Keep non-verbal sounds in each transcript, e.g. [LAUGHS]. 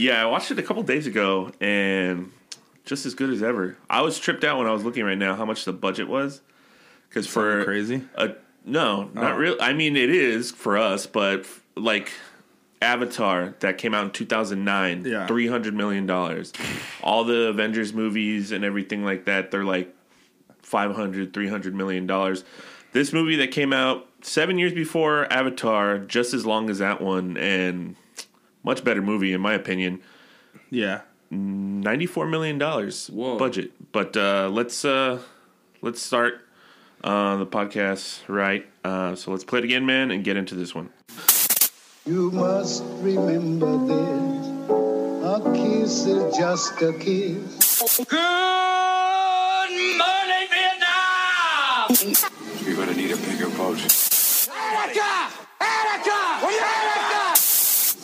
Yeah, I watched it a couple days ago, and just as good as ever. I was tripped out when I was looking right now how much the budget was, because for crazy? a no, not Oh. real. I mean, it is for us, but f- like Avatar that came out in 2009, Yeah. 300 million dollars. All the Avengers movies and everything like that, they're like 500, 300 million dollars. This movie that came out 7 years before Avatar, just as long as that one and much better movie in my opinion. Yeah. 94 million dollars budget. But uh let's uh let's start uh the podcast right. Uh so let's play it again, man, and get into this one. You must remember this. A kiss is just a kiss. Good morning, Vietnam! You're gonna need a bigger boat. Attica! Attica! Attica!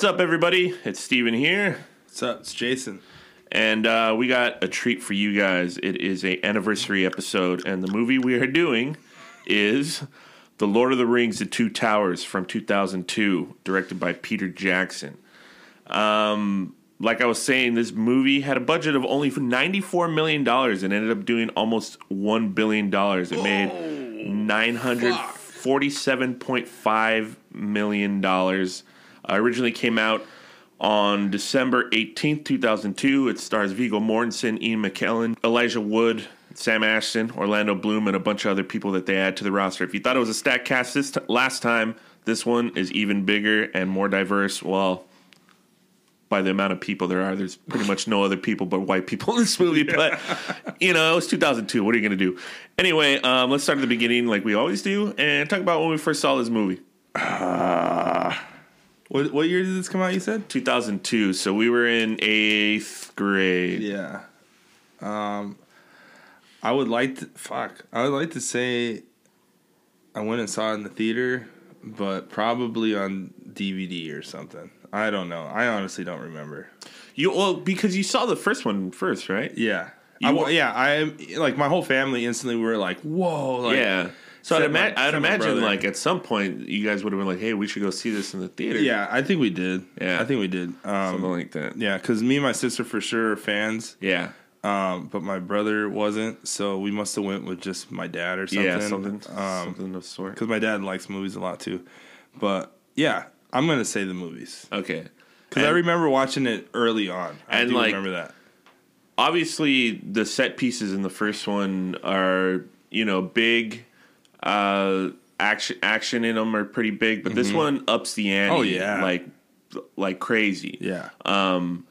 What's up everybody? It's Steven here. What's up? It's Jason. And uh, we got a treat for you guys. It is a anniversary episode, and the movie we are doing is The Lord of the Rings: The Two Towers from 2002, directed by Peter Jackson. Um, like I was saying, this movie had a budget of only 94 million dollars and ended up doing almost one billion dollars. It made 947.5 million dollars. Uh, originally came out on December 18th, 2002. It stars Viggo Mortensen, Ian McKellen, Elijah Wood, Sean Astin, Orlando Bloom, and a bunch of other people that they add to the roster. If you thought it was a stack cast this t- last time, this one is even bigger and more diverse. Well, by the amount of people there are, there's pretty much no other people but white people [LAUGHS] in this movie. But you know, it was 2002. What are you going to do? Anyway, um, let's start at the beginning, like we always do, and talk about when we first saw this movie. What what year did this come out? You said? 2002. So we were in eighth grade. Yeah. Um, I would like to fuck. I would like to say I went and saw it in the theater, but probably on DVD or something. I don't know. I honestly don't remember. You well because you saw the first one first, right? Yeah. You I, yeah, I like my whole family instantly were like, "Whoa!" Like, yeah. So I'd, my- ima- I'd imagine brother. like at some point you guys would have been like, "Hey, we should go see this in the theater." Yeah, I think we did. Yeah. I think we did. something Um, like that. yeah, because me and my sister for sure are fans, Yeah, um, but my brother wasn't. So we must have went with just my dad or something. yeah, something, Um, something of sort. because my dad likes movies a lot too. But yeah, I'm gonna say the movies Okay, because I remember watching it early on. I And, do like- remember that. obviously the set pieces in the first one are you know big uh action action in them are pretty big but this one ups the ante Oh, yeah. like like crazy Yeah, Um.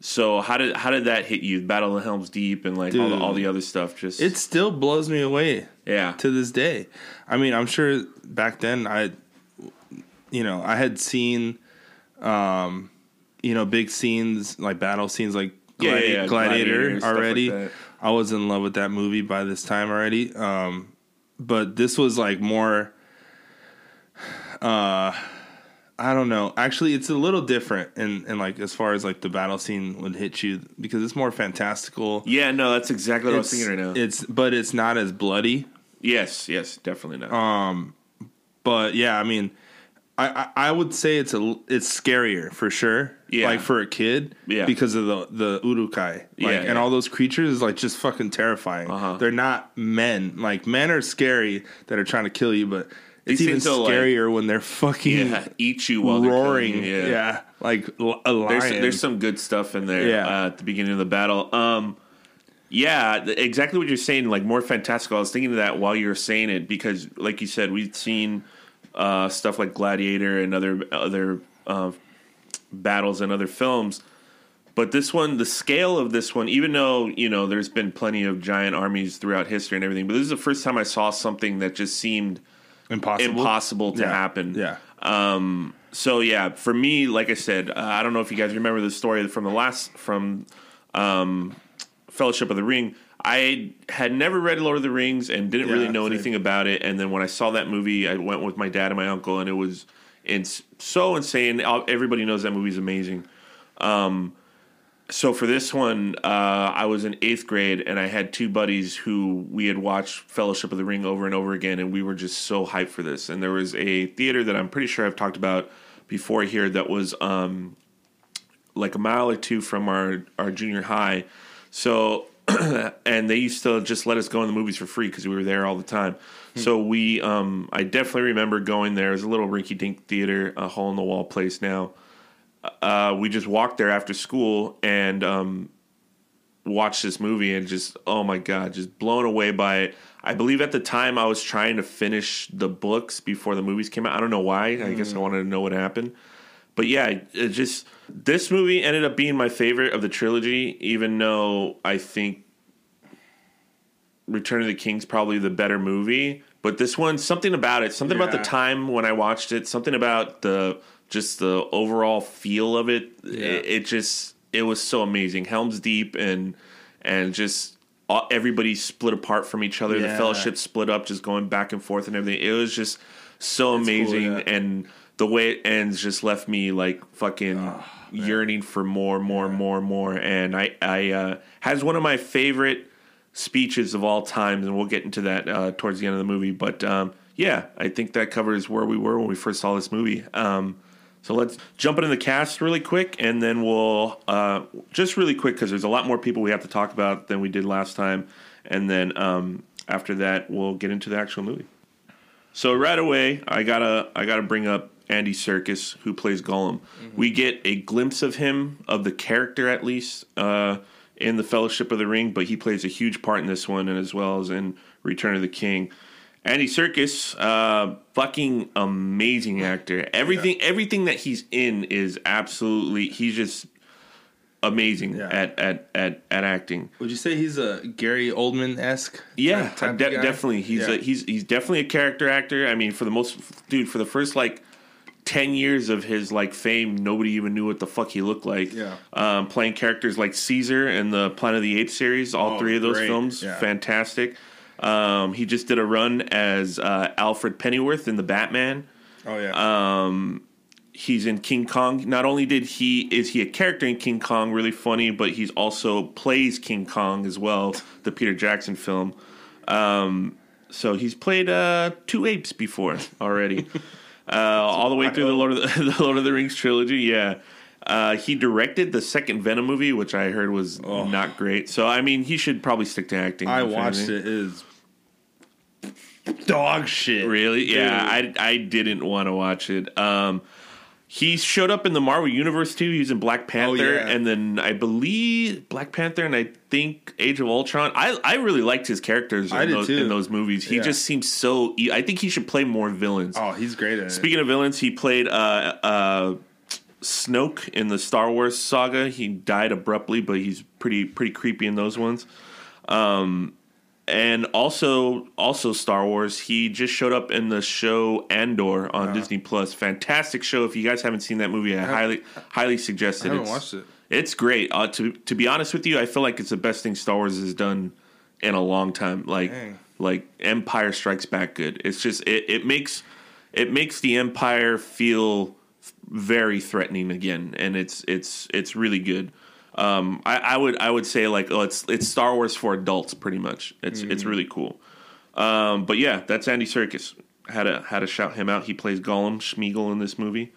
so how did how did that hit you battle of helms deep and like all the, all the other stuff just it still blows me away yeah to this day. I mean, I'm sure back then I, you know, I had seen, um, you know, big scenes like battle scenes like Yeah, Gladi- yeah, yeah, Gladiator, Gladiator, stuff like already. I was in love with that movie by this time already. Um, but this was like more. Uh, I don't know. Actually, it's a little different, and and like as far as like the battle scene would hit you because it's more fantastical. yeah no that's exactly what i was thinking right now It's but it's not as bloody. yes yes definitely not Um, but yeah, I mean, I, I would say it's a it's scarier for sure. Yeah. like for a kid. Yeah. because of the the Uruk-hai. Like, Yeah, and yeah. all those creatures is like just fucking terrifying. Uh-huh. They're not men. Like men are scary that are trying to kill you, but it's These even will, like- scarier when they're fucking yeah eat you while they're roaring. you, yeah. like a lion. there's there's some good stuff in there Yeah. uh, at the beginning of the battle. Um, yeah, exactly what you're saying. Like more fantastical. I was thinking of that while you were saying it because, like you said, we've seen uh, stuff like Gladiator and other other uh, battles and other films. But this one, the scale of this one, even though you know there's been plenty of giant armies throughout history and everything, but this is the first time I saw something that just seemed Impossible. impossible to Yeah. happen. Yeah. Um, so yeah, for me, like I said, uh, I don't know if you guys remember the story from the last from um, Fellowship of the Ring. I had never read Lord of the Rings and didn't Yeah, really know same. anything about it. And then when I saw that movie, I went with my dad and my uncle, and it was it's so insane. Everybody knows that movie's amazing. Um, so for this one, uh, I was in eighth grade, and I had two buddies who we had watched Fellowship of the Ring over and over again, and we were just so hyped for this. And there was a theater that I'm pretty sure I've talked about before here that was um, like a mile or two from our our junior high. So, [CLEARS THROAT] and they used to just let us go in the movies for free because we were there all the time. So we, um, I definitely remember going there. It was a little rinky dink theater, a hole in the wall place now. Uh, we just walked there after school and um, watched this movie and just oh my god just blown away by it. I believe at the time i was trying to finish the books before the movies came out. I don't know why. I guess i wanted to know what happened but yeah it just this movie ended up being my favorite of the trilogy even though i think return of the king's probably the better movie. But this one something about it something about the time when i watched it something about the just the overall feel of it it, it just it was so amazing. Helms deep and and just all- everybody split apart from each other. The fellowship split up just going back and forth and everything. It was just so amazing yeah. and the way it ends just left me like fucking yearning for more more more more and i i uh has one of my favorite speeches of all times, and we'll get into that uh, towards the end of the movie. But um, yeah, I think that covers where we were when we first saw this movie. Um, so let's jump into the cast really quick, and then we'll uh, just really quick because there's a lot more people we have to talk about than we did last time, and then um, after that we'll get into the actual movie. So right away, I gotta I gotta bring up Andy Serkis, who plays Gollum. We get a glimpse of him, of the character at least, uh, in the Fellowship of the Ring, but he plays a huge part in this one, and as well as in Return of the King. Andy Serkis, uh, fucking amazing actor. Everything everything that he's in is absolutely he's just amazing Yeah. at, at at at acting. Would you say he's a Gary Oldman esque? Yeah, de- definitely. He's a, he's he's definitely a character actor. I mean, for the most dude, for the first like ten years of his like fame, nobody even knew what the fuck he looked like. Yeah. um, playing characters like Caesar in the Planet of the Apes series, all Oh, three of those great. films, Yeah. fantastic. Um, he just did a run as uh, Alfred Pennyworth in the Batman Oh yeah. Uh, he's in King Kong. Not only did he is he a character in King Kong, really funny, but he's also plays King Kong as well, the Peter Jackson film. Um, so he's played uh, two apes before already, [LAUGHS] all the way through the Lord of the, [LAUGHS] the Lord of the Rings trilogy. Yeah. Uh, he directed the second Venom movie, which I heard was not great. So I mean, he should probably stick to acting. I watched anything. it. It is dog shit. Really? Yeah, I I didn't want to watch it. Um, he showed up in the Marvel Universe too. He was in Black Panther, yeah. and then I believe Black Panther, and I think Age of Ultron. I I really liked his characters in, those, in those movies. He Yeah. just seems so. e- I think he should play more villains. Oh, he's great at it. Speaking of villains, he played uh, uh, Snoke in the Star Wars saga. He died abruptly, but he's pretty pretty creepy in those ones. Um, and also also Star Wars. He just showed up in the show Andor on Disney Plus. Fantastic show. If you guys haven't seen that movie, I highly highly suggest it. I haven't It's- watched it. It's great. Uh, to to be honest with you, I feel like it's the best thing Star Wars has done in a long time. Like Dang. like Empire Strikes Back. Good. It's just it, it makes it makes the Empire feel very threatening again, and it's it's it's really good. Um, I, I would I would say like oh it's it's Star Wars for adults pretty much. It's it's really cool. Um, but yeah, that's Andy Serkis. Had to had to shout him out. He plays Gollum Smeagol in this movie.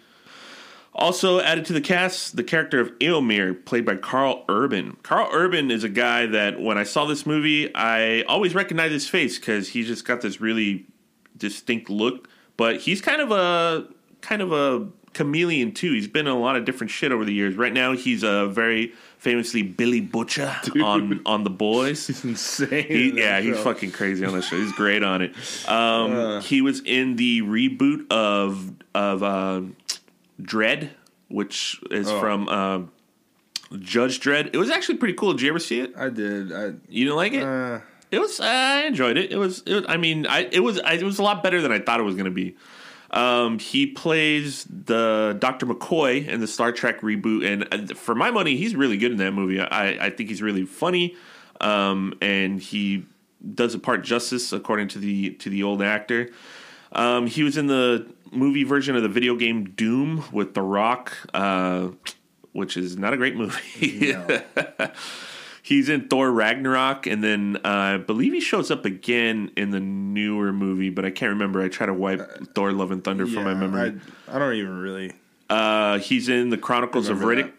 Also added to the cast, the character of Eomer, played by Karl Urban. Karl Urban is a guy that when I saw this movie, I always recognized his face because he's just got this really distinct look. But he's kind of a kind of a chameleon too. He's been in a lot of different shit over the years. Right now, he's a very famously Billy Butcher on on the Boys. [LAUGHS] He's insane. He, yeah, he's fucking crazy on this show. He's great on it. Um, he was in the reboot of of uh, Dredd, which is Oh. from uh, Judge Dredd. It was actually pretty cool. Did you ever see it? I did. I You didn't like it? uh, it It was. I enjoyed it. It was. It was I mean, I it was. I, it was a lot better than I thought it was going to be. Um, he plays the Doctor McCoy in the Star Trek reboot, and uh, for my money, he's really good in that movie. I, I think he's really funny, um, and he does a part justice according to the to the old actor. Um, he was in the movie version of the video game Doom with The Rock, uh, which is not a great movie. [LAUGHS] He's in Thor Ragnarok, and then uh, I believe he shows up again in the newer movie, but I can't remember. I try to wipe Thor: Love and Thunder from my memory. I, I don't even really. Uh, he's in the Chronicles of Riddick.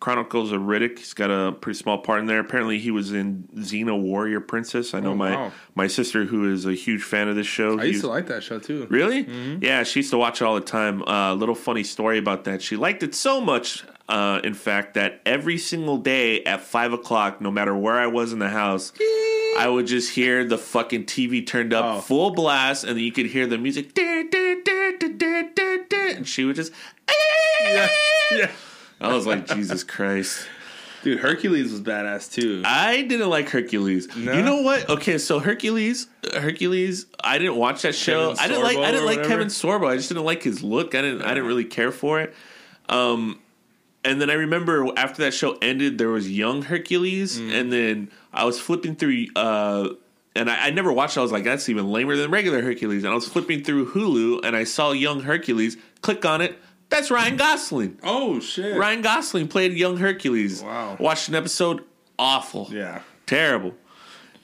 Chronicles of Riddick. He's got a pretty small part in there. Apparently, he was in Xena Warrior Princess. I know Oh, my wow. my sister, who is a huge fan of this show. I used used- to like that show too. Really? Mm-hmm. Yeah, she used to watch it all the time. A uh, little funny story about that. She liked it so much, uh, in fact, that every single day at five o'clock, no matter where I was in the house, I would just hear the fucking TV turned up Oh. full blast, and you could hear the music. And she would just. Yeah, yeah. I was like, Jesus Christ. Dude, Hercules was badass too. I didn't like Hercules. No? You know what? Okay, so Hercules, Hercules. I didn't watch that show. I didn't like. I didn't like whatever? Kevin Sorbo. I just didn't like his look. I didn't. I didn't really care for it. Um, and then I remember after that show ended, there was Young Hercules, Mm. and then I was flipping through. Uh, and I, I never watched. it. I was like, that's even lamer than regular Hercules. And I was flipping through Hulu, and I saw Young Hercules. Click on it. That's Ryan Gosling. oh shit! Ryan Gosling played young Hercules. Wow. Watched an episode. Awful. Yeah. Terrible.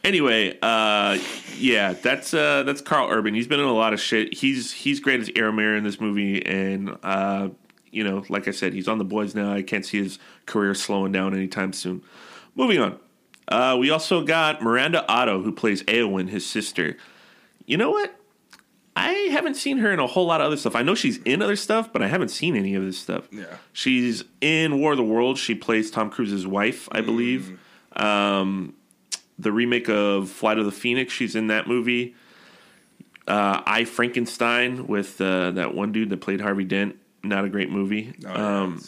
Anyway, uh, yeah, that's uh, that's Karl Urban. He's been in a lot of shit. He's he's great as Aramir in this movie, and uh, you know, like I said, he's on the boys now. I can't see his career slowing down anytime soon. Moving on, uh, we also got Miranda Otto, who plays Eowyn, his sister. You know what? I haven't seen her in a whole lot of other stuff. I know she's in other stuff, but I haven't seen any of this stuff. Yeah. She's in War of the Worlds. She plays Tom Cruise's wife, I believe. Um, the remake of Flight of the Phoenix, she's in that movie. Uh, I Frankenstein with uh, that one dude that played Harvey Dent. Not a great movie. Oh, um,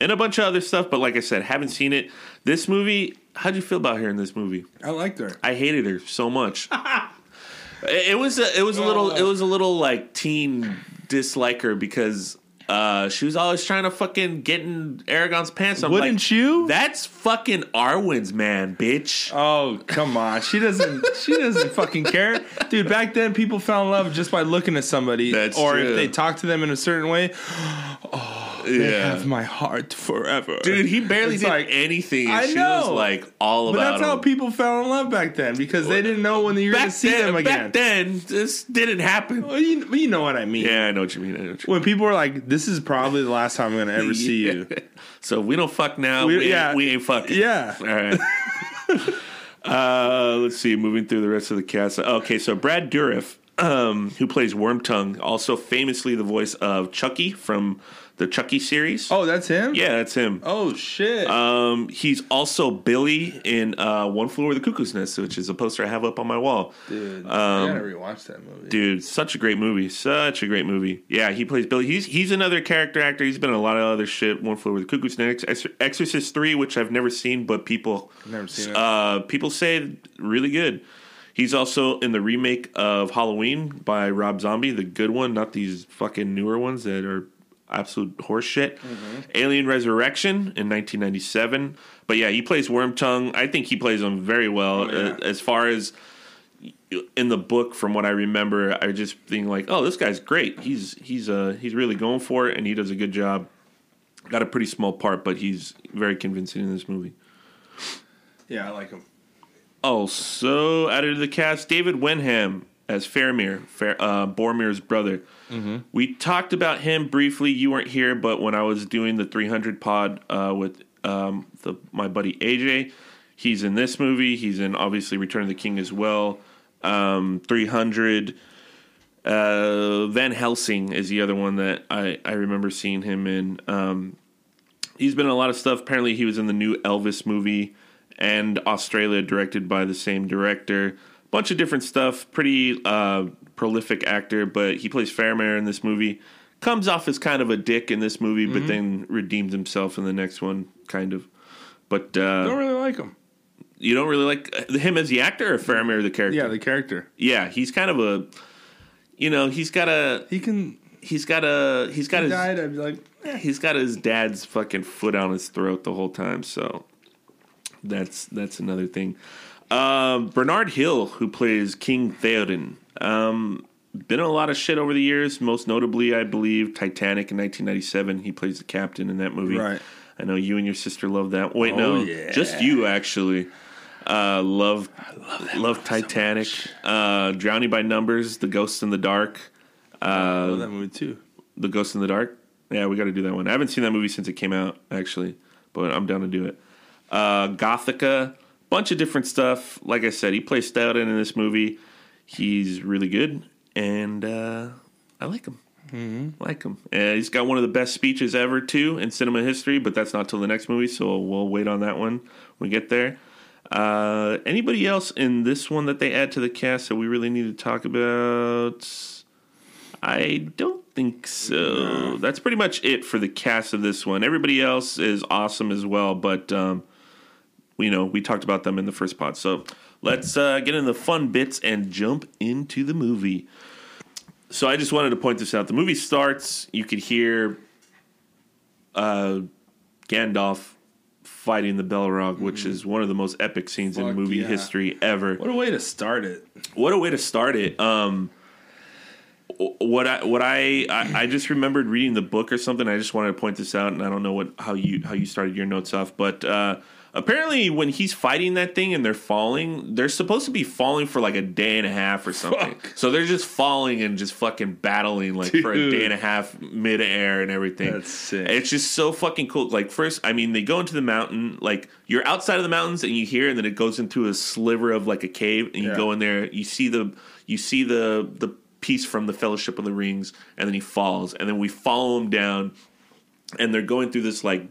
and a bunch of other stuff, but like I said, haven't seen it. This movie, how'd you feel about her in this movie? I liked her. I hated her so much. [LAUGHS] it it was a, it was a little it was a little like teen dislike her because uh, she was always trying to fucking get in Aragorn's pants. I'm Wouldn't like, you? That's fucking Arwen's man, bitch. Oh come on! She doesn't. She doesn't fucking care, dude. Back then, people fell in love just by looking at somebody, That's or true. if they talked to them in a certain way. [GASPS] They have my heart forever, Dude, he barely It's did like, anything. I she know. was like all But about that's how people fell in love back then because they didn't know when you were going to see then, them again. back then, this didn't happen. Well, you, you know what I mean. Yeah, I know what you mean. What you When people were like, "This is probably the last time I'm going to ever see you." mean. [LAUGHS] So we don't fuck now. We- We, ain't- yeah. we ain't fucking. Yeah. All right. [LAUGHS] uh, let's see. Moving through the rest of the cast. Okay, so Brad Dourif, um, who plays Wormtongue, also famously the voice of Chucky from the Chucky series. Oh, that's him. yeah, that's him. Oh shit. Um, he's also Billy in uh, One Flew Over the Cuckoo's Nest, which is a poster I have up on my wall. dude, um, I gotta rewatch that movie. Dude, such a great movie. Such a great movie. Yeah, he plays Billy. He's he's another character actor. He's been in a lot of other shit. One Flew Over the Cuckoo's Nest, Ex- Exorcist Three, which I've never seen, but people Never seen it. uh, people say really good. He's also in the remake of Halloween by Rob Zombie, the good one, not these fucking newer ones that are absolute horseshit. Mm-hmm. Alien Resurrection in 1997. But yeah, he plays Wormtongue. I think he plays him very well. Oh, yeah. uh, as far as in the book, from what I remember, I just think like, oh, this guy's great. He's he's uh he's really going for it, and he does a good job. Got a pretty small part, but he's very convincing in this movie. yeah, I like him. Also added to the cast, David Wenham as Faramir, Fair, uh, Boromir's brother. We talked about him briefly. You weren't here, but when I was doing the 300 pod uh, with um, the, my buddy AJ, he's in this movie. He's in obviously Return of the King as well. Um, 300. Uh, Van Helsing is the other one that I, I remember seeing him in. Um, he's been in a lot of stuff. Apparently, he was in the new Elvis movie and Australia, directed by the same director. Bunch of different stuff. Pretty uh, prolific actor, but he plays Faramir in this movie. Comes off as kind of a dick in this movie, but then redeems himself in the next one, kind of. But I don't uh, really like him. You don't really like uh, him as the actor or Faramir the character? Yeah, the character. yeah. He's kind of a, you know, he's got a, He can. he's got a, he's got He his, died. I'd be like, he's got his dad's fucking foot on his throat the whole time. So that's that's another thing. Um, Bernard Hill, who plays King Theoden, um, been in a lot of shit over the years. Most notably, I believe Titanic in 1997. He plays the captain in that movie. Right. I know you and your sister love that. Wait, Oh, no, yeah. just you actually. Uh, love, love, Titanic. uh, Drowning by Numbers, The Ghost in the Dark. I love that movie too. The Ghost in the Dark. Yeah, we got to do that one. I haven't seen that movie since it came out, actually, but I'm down to do it. Uh, Gothika, bunch of different stuff. Like I said, he plays Theoden in this movie. He's really good, and uh, I like him. Mm-hmm. Like him. Uh, he's got one of the best speeches ever too in cinema history, but that's not till the next movie, so we'll wait on that one when we get there. Uh, anybody else in this one that they add to the cast that we really need to talk about? I don't think so. That's pretty much it for the cast of this one. Everybody else is awesome as well, but um, you know we talked about them in the first pod. So let's uh, get into the fun bits and jump into the movie. So I just wanted to point this out. The movie starts. You could hear uh, Gandalf fighting the Balrog, which is one of the most epic scenes in movie yeah. history ever What a way to start it. what a way to start it. Um, what I what I, I I just remembered reading the book or something. I just wanted to point this out, and I don't know what how you how you started your notes off, but uh, apparently when he's fighting that thing and they're falling, they're supposed to be falling for like a day and a half or something. Fuck. So they're just falling and just fucking battling like for a day and a half midair and everything. That's sick. It's just so fucking cool. Like first, I mean, they go into the mountain. Like you're outside of the mountains and you hear, and then it goes into a sliver of like a cave, and you Yeah. go in there. You see the you see the the piece from the Fellowship of the Rings, and then he falls, and then we follow him down, and they're going through this like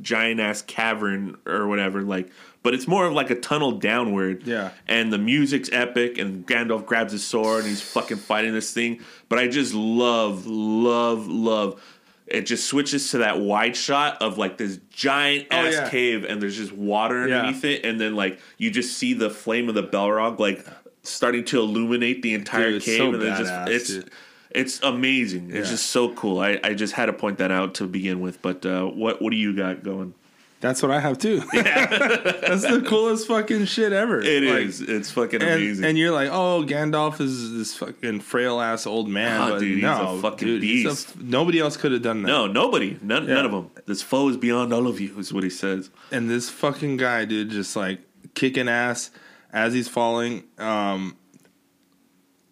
giant ass cavern or whatever. Like, but it's more of like a tunnel downward. Yeah. And the music's epic, and Gandalf grabs his sword and he's fucking fighting this thing. But I just love, love, love. It just switches to that wide shot of like this giant Oh, ass yeah. cave, and there's just water Yeah. underneath it, and then like you just see the flame of the Balrog like starting to illuminate the entire Dude, cave, so and then just it's dude. It's amazing. It's Yeah. just so cool. I, I just had to point that out to begin with. But uh, what what do you got going? That's what I have too. [LAUGHS] [LAUGHS] That's the coolest fucking shit ever. It is. Like, It's fucking And, amazing. and you're like, oh, Gandalf is this fucking frail ass old man. Ah, but dude, he's no, a fucking dude, he's a beast. nobody else could have done that. no, nobody, none, Yeah. none of them. This foe is beyond all of you, is what he says. and this fucking guy, dude, just like kicking ass as he's falling. Um,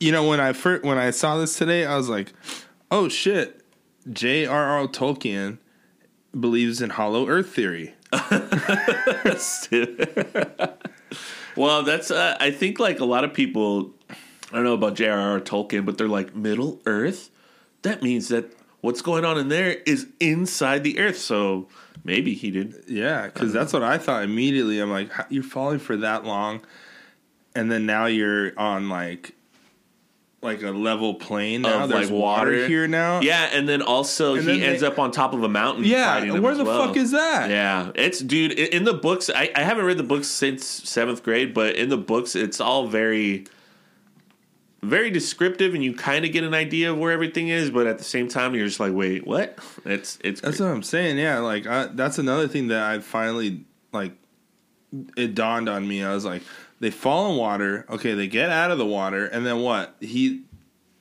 you know, when I first when I saw this today, I was like, oh shit, J.R.R. Tolkien believes in Hollow Earth theory. [LAUGHS] well, that's uh, I think like a lot of people. I don't know about J.R.R. Tolkien, but they're like Middle Earth. That means that what's going on in there is inside the Earth. So maybe he did. Yeah, because that's what I thought immediately. I'm like, you're falling for that long, and then now you're on like like a level plane now. Of, There's like, water. water. here now. Yeah, and then also And he then ends they- up on top of a mountain. Yeah, where the well. fuck is that? Yeah, it's dude in in the books. I, I haven't read the books since seventh grade, but in the books, it's all very, very descriptive, and you kind of get an idea of where everything is. But at the same time, you're just like, wait, what? [LAUGHS] It's it's That's great. what I'm saying. Yeah, like I, that's another thing that I finally like. It dawned on me. I was like, they fall in water. Okay, they get out of the water, and then what? He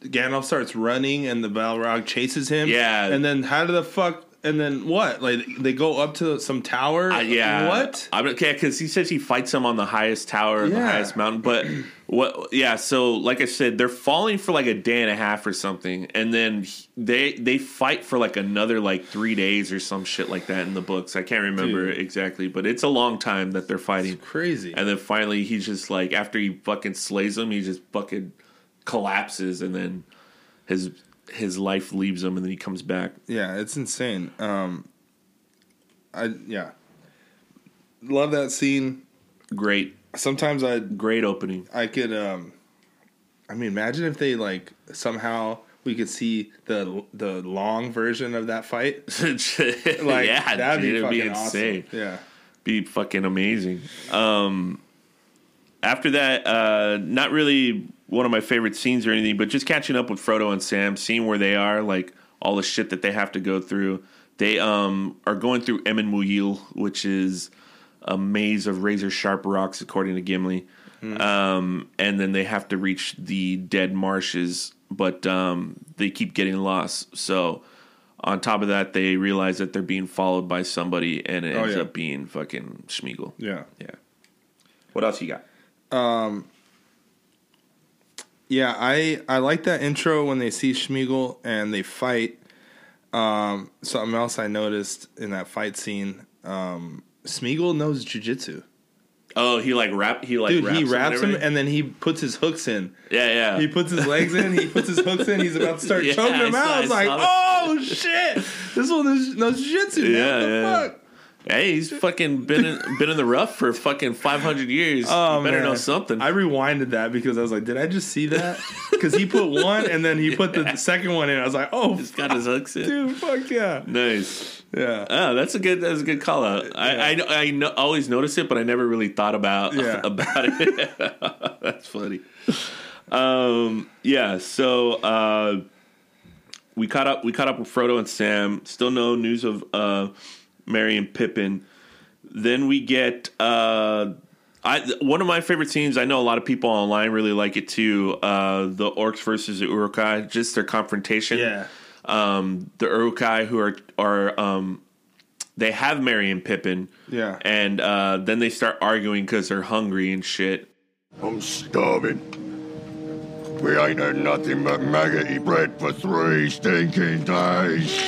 Gandalf starts running, and the Balrog chases him. Yeah. and then how do the fuck? And then what? Like they go up to some tower. Uh, yeah, what? I'm okay because he says he fights him on the highest tower, the highest mountain. But [CLEARS THROAT] what? Yeah, so like I said, they're falling for like a day and a half or something, and then they they fight for like another like three days or some shit like that in the books. I can't remember Dude. exactly, but it's a long time that they're fighting. Crazy. And then finally, he's just like after he fucking slays him, he just fucking collapses, and then his his life leaves him, and then he comes back. Yeah, it's insane. Um, I yeah, love that scene. Great, Sometimes I great opening. I could um I mean imagine if they like somehow we could see the the long version of that fight. [LAUGHS] Like yeah, that'd dude, be it'd fucking be awesome. insane. Yeah. Be fucking amazing. Um, after that, uh, not really one of my favorite scenes or anything, but just catching up with Frodo and Sam, seeing where they are, like all the shit that they have to go through. They um, are going through Emin Muil, which is a maze of razor sharp rocks, according to Gimli. Um, and then they have to reach the dead marshes, but um, they keep getting lost. So, on top of that, they realize that they're being followed by somebody, and it Oh, ends yeah. up being fucking Smeagol. Yeah. Yeah. What else you got? Yeah, I I like that intro when they see Smeagol and they fight. Um, something else I noticed in that fight scene, um, Smeagol knows jujitsu. Oh, he like rap. He like Dude, raps he wraps him everything? and then he puts his hooks in. yeah, yeah. He puts his legs in. He puts his hooks in. He's about to start [LAUGHS] Yeah, choking him I out. saw- I was I like, oh shit, this one knows, knows jujitsu. man. Yeah, what the yeah. fuck? Hey, he's fucking been in, been in the rough for fucking five hundred years. Oh you better man. know something. I rewinded that because I was like, did I just see that? Because he put one and then he [LAUGHS] put the second one in. I was like, oh, He's got his hooks in. dude, fuck yeah, Nice. yeah. Oh, that's a good. That's a good call out. I I, I no, always notice it, but I never really thought about [LAUGHS] Yeah. about it. [LAUGHS] that's funny. Um. Yeah. So uh, we caught up. We caught up with Frodo and Sam. Still no news of uh, Merry and Pippin. Then we get uh, I one of my favorite scenes. I know a lot of people online really like it too. Uh, the orcs versus the Uruk-hai, just their confrontation Yeah. um, the Uruk-hai who are are um, they have Merry and Pippin, Yeah. and uh, then they start arguing because they're hungry and shit. I'm starving. We ain't had nothing but maggoty bread for three stinking days.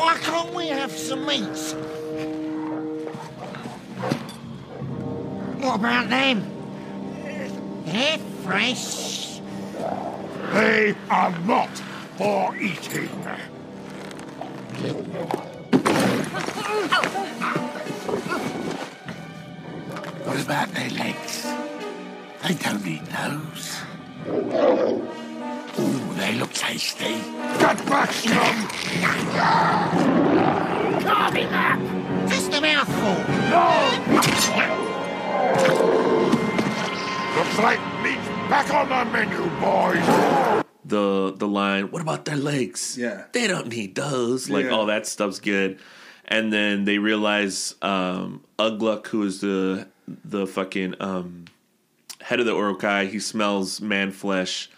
Why can't we have some meat? What about them? They're fresh. They are not for eating. What about their legs? They don't eat those. Ooh, they look tasty. Get back, scum! Carving up! Just a mouthful. No! Looks like meat's back on the menu, boys. The the line, what about their legs? Yeah. they don't need those. Like Yeah. all that stuff's good. And then they realize um, Ugluk, who is the the fucking um, head of the Uruk-hai, he smells man flesh,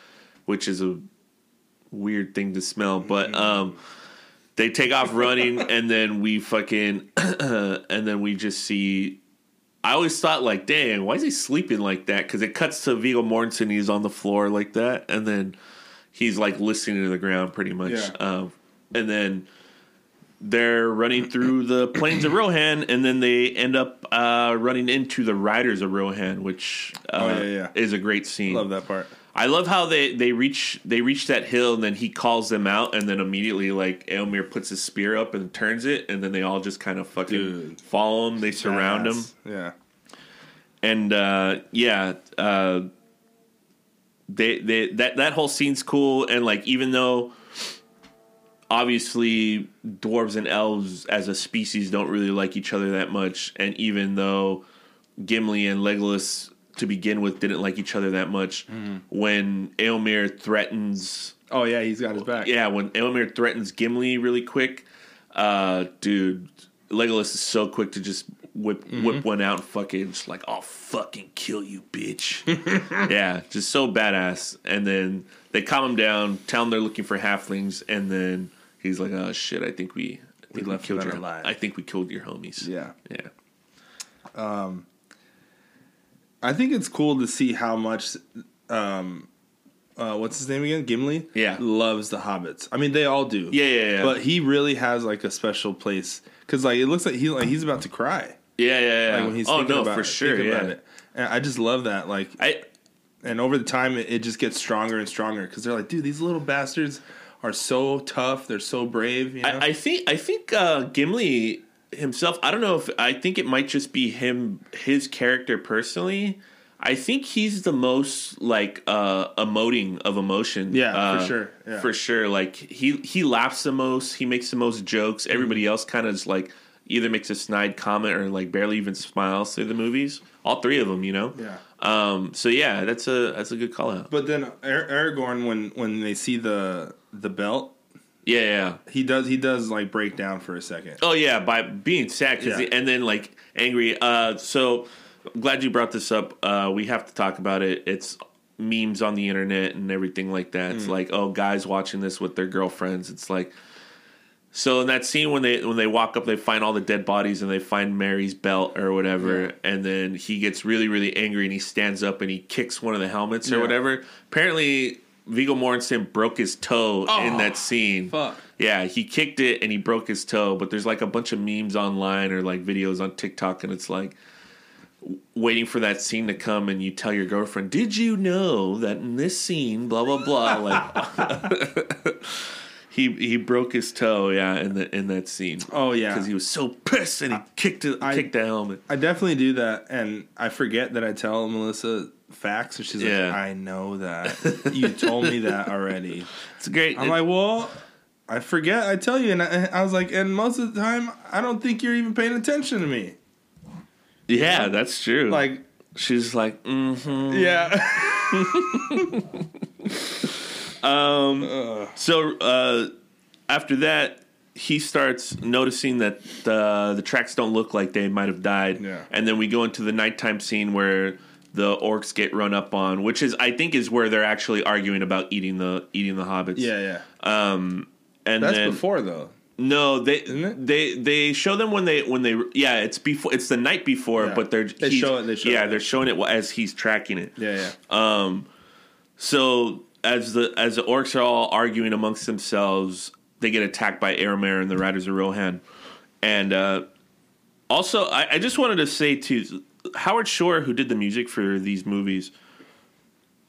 which is a weird thing to smell. But um, they take off running, [LAUGHS] and then we fucking, [CLEARS THROAT] and then we just see. I always thought like, dang, why is he sleeping like that? Because it cuts to Viggo Mortensen, he's on the floor like that, and then he's like listening to the ground pretty much. Yeah. Um, and then they're running through the plains of Rohan, and then they end up uh, running into the riders of Rohan, which uh, Oh, yeah, yeah. is a great scene. Love that part. I love how they they reach they reach that hill and then he calls them out and then immediately like Eomer puts his spear up and turns it and then they all just kind of fucking Dude. follow him. They surround him Yeah. and uh, yeah, uh, they they that that whole scene's cool and like even though obviously dwarves and elves as a species don't really like each other that much and even though Gimli and Legolas to begin with didn't like each other that much mm-hmm. when Eomer threatens Oh yeah, he's got his back. yeah, when Eomer threatens Gimli really quick, uh, dude, Legolas is so quick to just whip mm-hmm. whip one out and fucking just like, I'll fucking kill you, bitch. [LAUGHS] yeah, just so badass. And then they calm him down, tell him they're looking for halflings, and then he's like, oh shit, I think we, I think we, left killed your, alive." I think we killed your homies. Yeah. yeah. Um, I think it's cool to see how much um uh what's his name again? Gimli? Yeah. Loves the hobbits. I mean they all do. Yeah, yeah, yeah. But he really has like a special place cuz like it looks like he like he's about to cry. Yeah, yeah, yeah. Like when he's oh no, about for it, sure. Yeah. about it. And I just love that like I and over the time it, it just gets stronger and stronger cuz they're like dude these little bastards are so tough, they're so brave, you know. I, I think I think uh, Gimli himself. I don't know if I think it might just be him, his character personally. I think he's the most like uh, emoting of emotion. Yeah, for uh, sure, yeah. for sure. Like he he laughs the most. He makes the most jokes. Mm-hmm. Everybody else kind of is like either makes a snide comment or like barely even smiles through the movies. All three of them, you know. Yeah. Um. So yeah, that's a that's a good call out. But then Aragorn, when when they see the the belt, Yeah, yeah. he does he does like break down for a second. Oh yeah, by being sad 'cause Yeah. he- and then like angry. Uh, so glad you brought this up. Uh, we have to talk about it. It's memes on the internet and everything like that. Mm. It's like, oh, guys watching this with their girlfriends. It's like, so in that scene when they when they walk up, they find all the dead bodies and they find Merry's belt or whatever, and then he gets really really angry and he stands up and he kicks one of the helmets or Yeah. whatever. Apparently. Viggo Mortensen broke his toe in oh, that scene. fuck. Yeah, he kicked it and he broke his toe. But there's like a bunch of memes online or like videos on TikTok, and it's like waiting for that scene to come, and you tell your girlfriend, "Did you know that in this scene, blah blah blah?" [LAUGHS] Like he he broke his toe, yeah, in the in that scene. Oh yeah, because he was so pissed and he kicked it, I- kicked the helmet. I definitely do that, and I forget that I tell Melissa facts, and she's Yeah. like, "I know that [LAUGHS] you told me that already." It's great. I'm like, "Well, I forget. I tell you," and I, I was like, "And most of the time, I don't think you're even paying attention to me." yeah, that's true. Like, she's like, mm-hmm. yeah, [LAUGHS] [LAUGHS] Um So uh, after that, he starts noticing that the the tracks don't look like they might have died. Yeah. And then we go into the nighttime scene where the orcs get run up on, which is I think is where they're actually arguing about eating the eating the hobbits. yeah, yeah. Um, and That's then before though. no, they they they show them when they when they yeah it's before it's the night before, Yeah. but they're They show it- they show yeah it. they're showing it as he's tracking it. Yeah, yeah. Um, So as the as the orcs are all arguing amongst themselves, they get attacked by Aramir and the Riders of Rohan. And uh, also, I, I just wanted to say to Howard Shore, who did the music for these movies,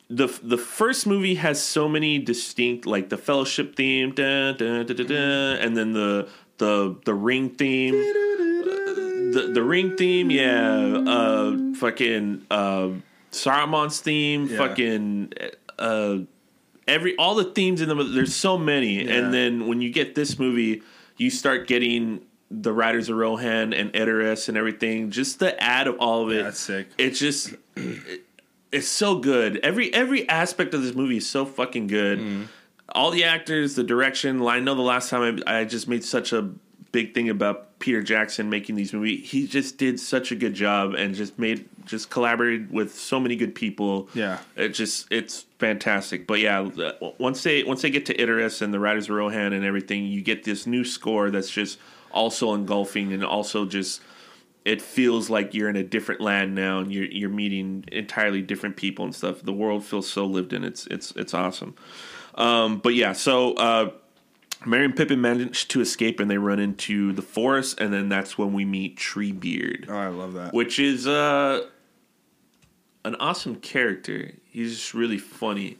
the the first movie has so many distinct, like the Fellowship theme, da, da, da, da, da, and then the the the Ring theme, the the Ring theme, yeah, uh, fucking uh, Saruman's theme, Yeah. fucking. Uh, every all the themes in them there's so many Yeah. and then when you get this movie you start getting the riders of rohan and edoras and everything just the add of all of it That's sick. it's just it- it's so good every every aspect of this movie is so fucking good Mm. all the actors the direction i know the last time I, I just made such a big thing about peter jackson making these movies he just did such a good job and just made just collaborated with so many good people Yeah. it just it's fantastic. But yeah, once they once they get to Edoras and the Riders of Rohan and everything, you get this new score that's just also engulfing and also just it feels like you're in a different land now and you're you're meeting entirely different people and stuff. The world feels so lived in. It's it's it's awesome. Um, but yeah, so uh, Merry and Pippin manage to escape and they run into the forest, and then that's when we meet Treebeard Oh, I love that. which is uh, an awesome character. He's just really funny.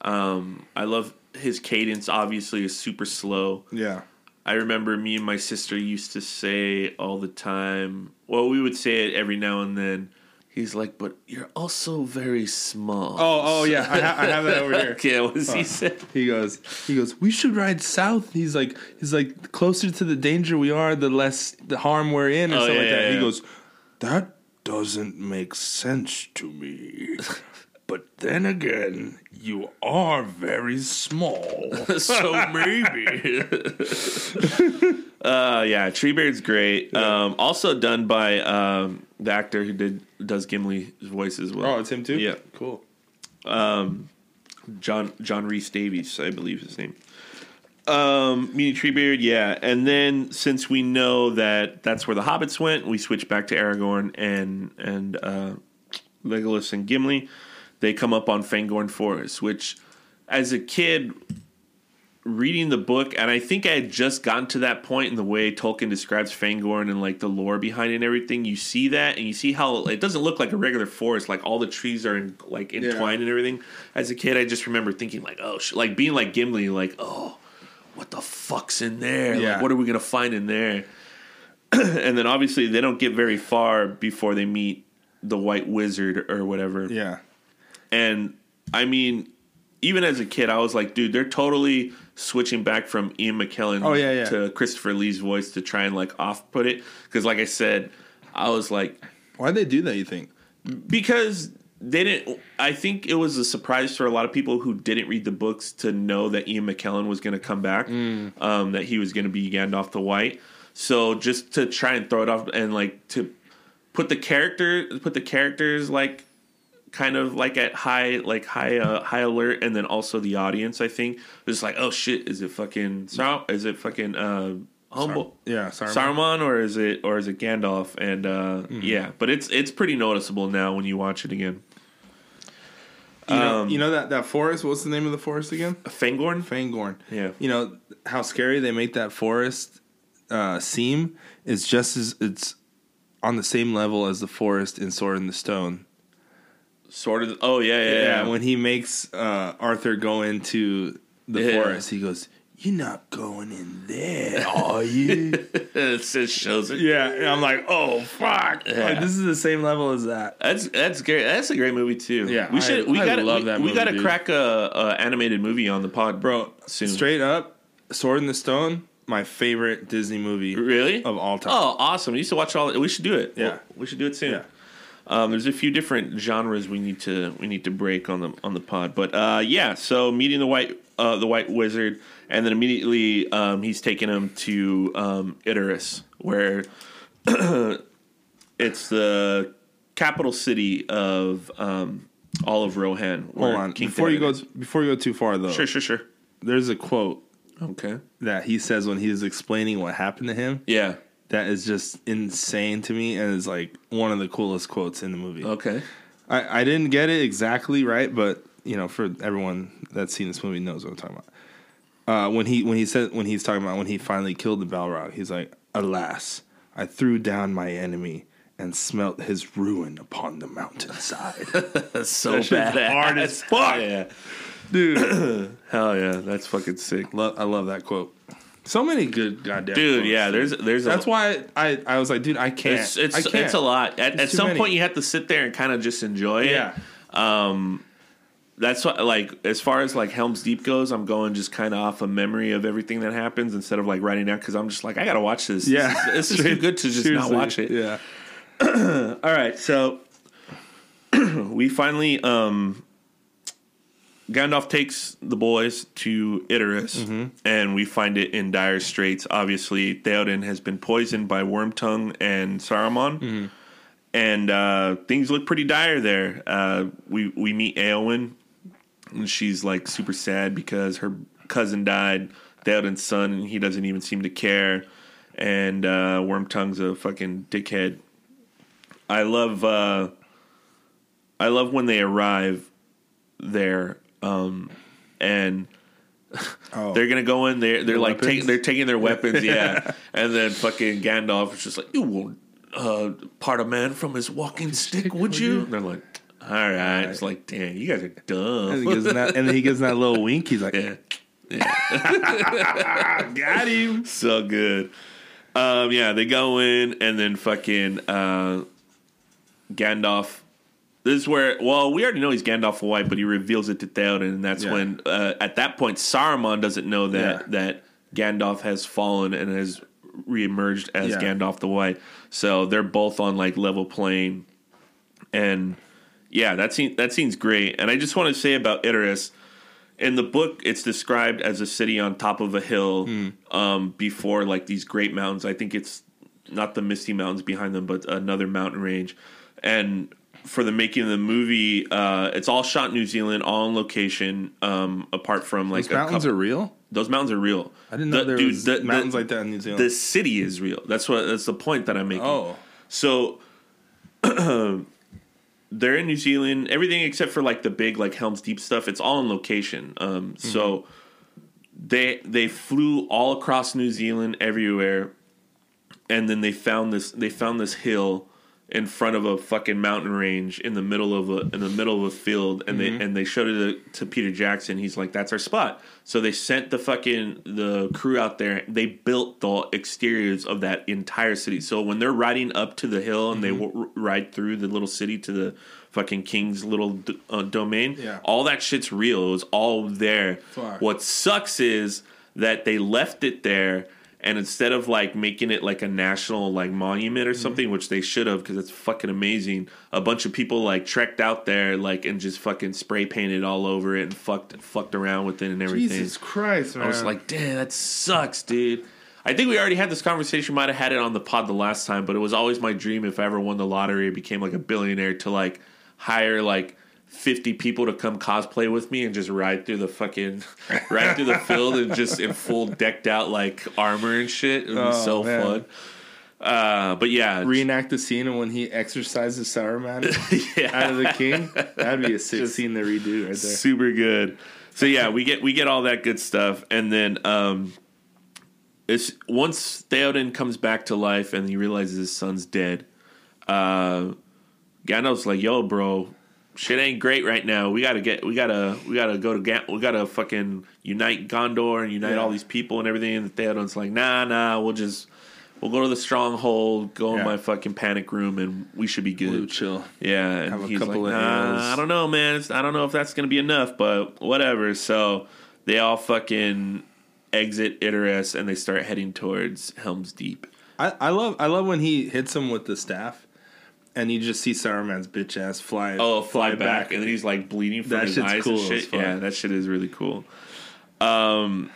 Um, I love his cadence. Obviously, is super slow. Yeah. I remember me and my sister used to say all the time. Well, we would say it every now and then. He's like, "But you're also very small." Oh, oh yeah. I, ha- I have that over here. [LAUGHS] yeah. What does he say? He goes, he goes, we should ride south. He's like, he's like, closer to the danger we are, the less the harm we're in, or Oh, something yeah, like that. yeah, He yeah. goes, that doesn't make sense to me. [LAUGHS] but then again, you are very small. [LAUGHS] so maybe. [LAUGHS] uh, yeah, Treebeard's great. Um, also done by um, the actor who did does Gimli's voice as well. oh, it's him too. Yeah, cool. Um, John John Rhys-Davies, I believe his name. Um, meaning Treebeard, yeah. And then since we know that that's where the hobbits went, we switch back to Aragorn and and uh, Legolas and Gimli. They come up on Fangorn Forest, which, as a kid, reading the book, and I think I had just gotten to that point in the way Tolkien describes Fangorn and like the lore behind it and everything. You see that, and you see how it doesn't look like a regular forest. Like all the trees are in, like entwined and everything. As a kid, I just remember thinking like, oh, sh-, like being like Gimli, like, oh, what the fuck's in there? Yeah. Like, what are we gonna find in there? [CLEARS THROAT] and then obviously they don't get very far before they meet the White Wizard or whatever. Yeah. And I mean, even as a kid, I was like, dude, they're totally switching back from Ian McKellen Oh, yeah, yeah. to Christopher Lee's voice to try and like off put it because like I said, I was like Why'd they do that? You think? because they didn't i think it was a surprise for a lot of people who didn't read the books to know that ian mckellen was going to come back um, that he was going to be gandalf the white so just to try and throw it off and like to put the character put the characters like kind of like at high like high uh, high alert and then also the audience i think was like oh shit is it fucking Sar- is it fucking uh humble Yeah, Saruman. Saruman or is it or is it Gandalf? And uh, yeah, but it's it's pretty noticeable now when you watch it again. You know, Um, you know that that forest. What's the name of the forest again? Fangorn. Fangorn. Yeah. You know how scary they make that forest uh, seem is just as it's on the same level as the forest in Sword in the Stone. Sort of. Oh yeah, yeah. Yeah, when he makes uh, Arthur go into the Yeah. forest, he goes, "You're not going in there, are you?" [LAUGHS] it just shows it. yeah, and I'm like, "Oh fuck!" Yeah. Like, this is the same level as that. That's that's great. That's a great movie too. Yeah, we should. I- we I got to love we, that we movie, got to crack a, a animated movie on the pod, Bro, Soon. straight up, Sword in the Stone, my favorite Disney movie Really? of all time. Oh, awesome! We used to watch all. We should do it. Yeah. We should do it soon. Yeah. Um, there's a few different genres we need to we need to break on the on the pod, but uh, yeah. So meeting the white uh, the white wizard, and then immediately um, he's taking him to um, Edoras, where [CLEARS THROAT] it's the capital city of um, all of Rohan. Hold on, King before you go, is. before you go too far though, Sure, sure, sure. there's a quote Okay. that he says when he was explaining what happened to him Yeah. That is just insane to me and is like one of the coolest quotes in the movie. Okay. I, I didn't get it exactly right, but you know, for everyone that's seen this movie knows what I'm talking about. Uh, when he when he said when he's talking about when he finally killed the Balrog, he's like, "Alas, I threw down my enemy and smelt his ruin upon the mountainside." [LAUGHS] So That badass. hard as fuck. Yeah. Dude, [COUGHS] Hell yeah. That's fucking sick. Lo- I love that quote. So many good goddamn Dude, yeah, there's there's That's a, why I I was like, dude, I can't. it's it's can't. it's a lot. At, It's at some many. point, you have to sit there and kind of just enjoy it. Yeah. That's what like as far as like Helm's Deep goes, I'm going just kind of off a memory of everything that happens instead of like writing down because I'm just like I gotta watch this. Yeah. this is, this is [LAUGHS] too good to just not watch it. Yeah. [CLEARS THROAT] All right, so [CLEARS THROAT] we finally um Gandalf takes the boys to Edoras, and we find it in dire straits. Obviously, Theoden has been poisoned by Wormtongue and Saruman, and uh, things look pretty dire there. Uh, we we meet Eowyn, and she's like super sad because her cousin died, Theoden's son, and he doesn't even seem to care. And uh, Wormtongue's a fucking dickhead. I love uh I love when they arrive there um and they're gonna go in there they're like they're taking their weapons [LAUGHS] yeah and then fucking Gandalf is just like you won't uh part a man from his walking stick would you and they're like all right it's like damn you guys are And, he dumb gives that, and then he gives that little wink. He's like, [LAUGHS] yeah [LAUGHS] "Got him." so good. Um, yeah, they go in and then fucking uh, Gandalf. This is where, well, we already know he's Gandalf the White, but he reveals it to Theoden, and that's Yeah. when, uh, at that point, Saruman doesn't know that Yeah. that Gandalf has fallen and has reemerged as Yeah. Gandalf the White. So they're both on like level plane, and yeah, that scene that scene's great. And I just want to say about Edoras. In the book, it's described as a city on top of a hill um, before like these great mountains. I think it's not the Misty Mountains behind them, but another mountain range. And for the making of the movie, uh, it's all shot in New Zealand, all on location. Um, apart from like Those mountains couple- are real. those mountains are real. I didn't know The- there dude, was the- the- mountains like that in New Zealand. The city is real. That's what. That's the point that I'm making. oh, So [CLEARS THROAT] they're in New Zealand. Everything except for like the big like Helm's Deep stuff. It's all in location. Um, So they they flew all across New Zealand, everywhere, and then they found this. They found this hill in front of a fucking mountain range in the middle of a in the middle of a field and Mm-hmm. they and they showed it to, to Peter Jackson he's like that's our spot so they sent the fucking the crew out there they built the exteriors of that entire city so when they're riding up to the hill and they Mm-hmm. w- ride through the little city to the fucking king's little d- uh, domain Yeah. all that shit's real it was all there Fuck. what sucks is that they left it there and instead of like making it like a national like monument or Mm-hmm. something which they should have because it's fucking amazing a bunch of people like trekked out there like and just fucking spray painted all over it and fucked fucked around with it and everything Jesus Christ, man. i was like damn that sucks dude I think we already had this conversation. Might have had it on the pod the last time, but it was always my dream if I ever won the lottery, or became like a billionaire, to like hire like fifty people to come cosplay with me and just ride through the fucking ride through the field and just in full decked out like armor and shit. It would be Oh, so man. fun. Uh, but yeah, reenact the scene of when he exercises Saruman [LAUGHS] yeah. out of the king. That'd be a sick Just- scene to redo right there. super good. So yeah, we get we get all that good stuff, and then um, it's once Theoden comes back to life and he realizes his son's dead. Uh, Gandalf's like, "Yo, bro, shit ain't great right now. We gotta get, we gotta, we gotta go to, Gan- we gotta fucking unite Gondor and unite Yeah. all these people and everything." And Theoden's like, "Nah, nah, we'll just." We'll go to the stronghold, go in my fucking panic room, and we should be good. Blue chill. Yeah, and Have a he's couple like, of nah. I don't know, man. It's, I don't know if that's gonna be enough, but whatever. So they all fucking exit Edoras and they start heading towards Helm's Deep. I, I love I love when he hits him with the staff, and you just see Saruman's bitch ass fly. Oh, fly, back. and then he's like bleeding from That his eyes cool and shit. Yeah, that shit is really cool. Um,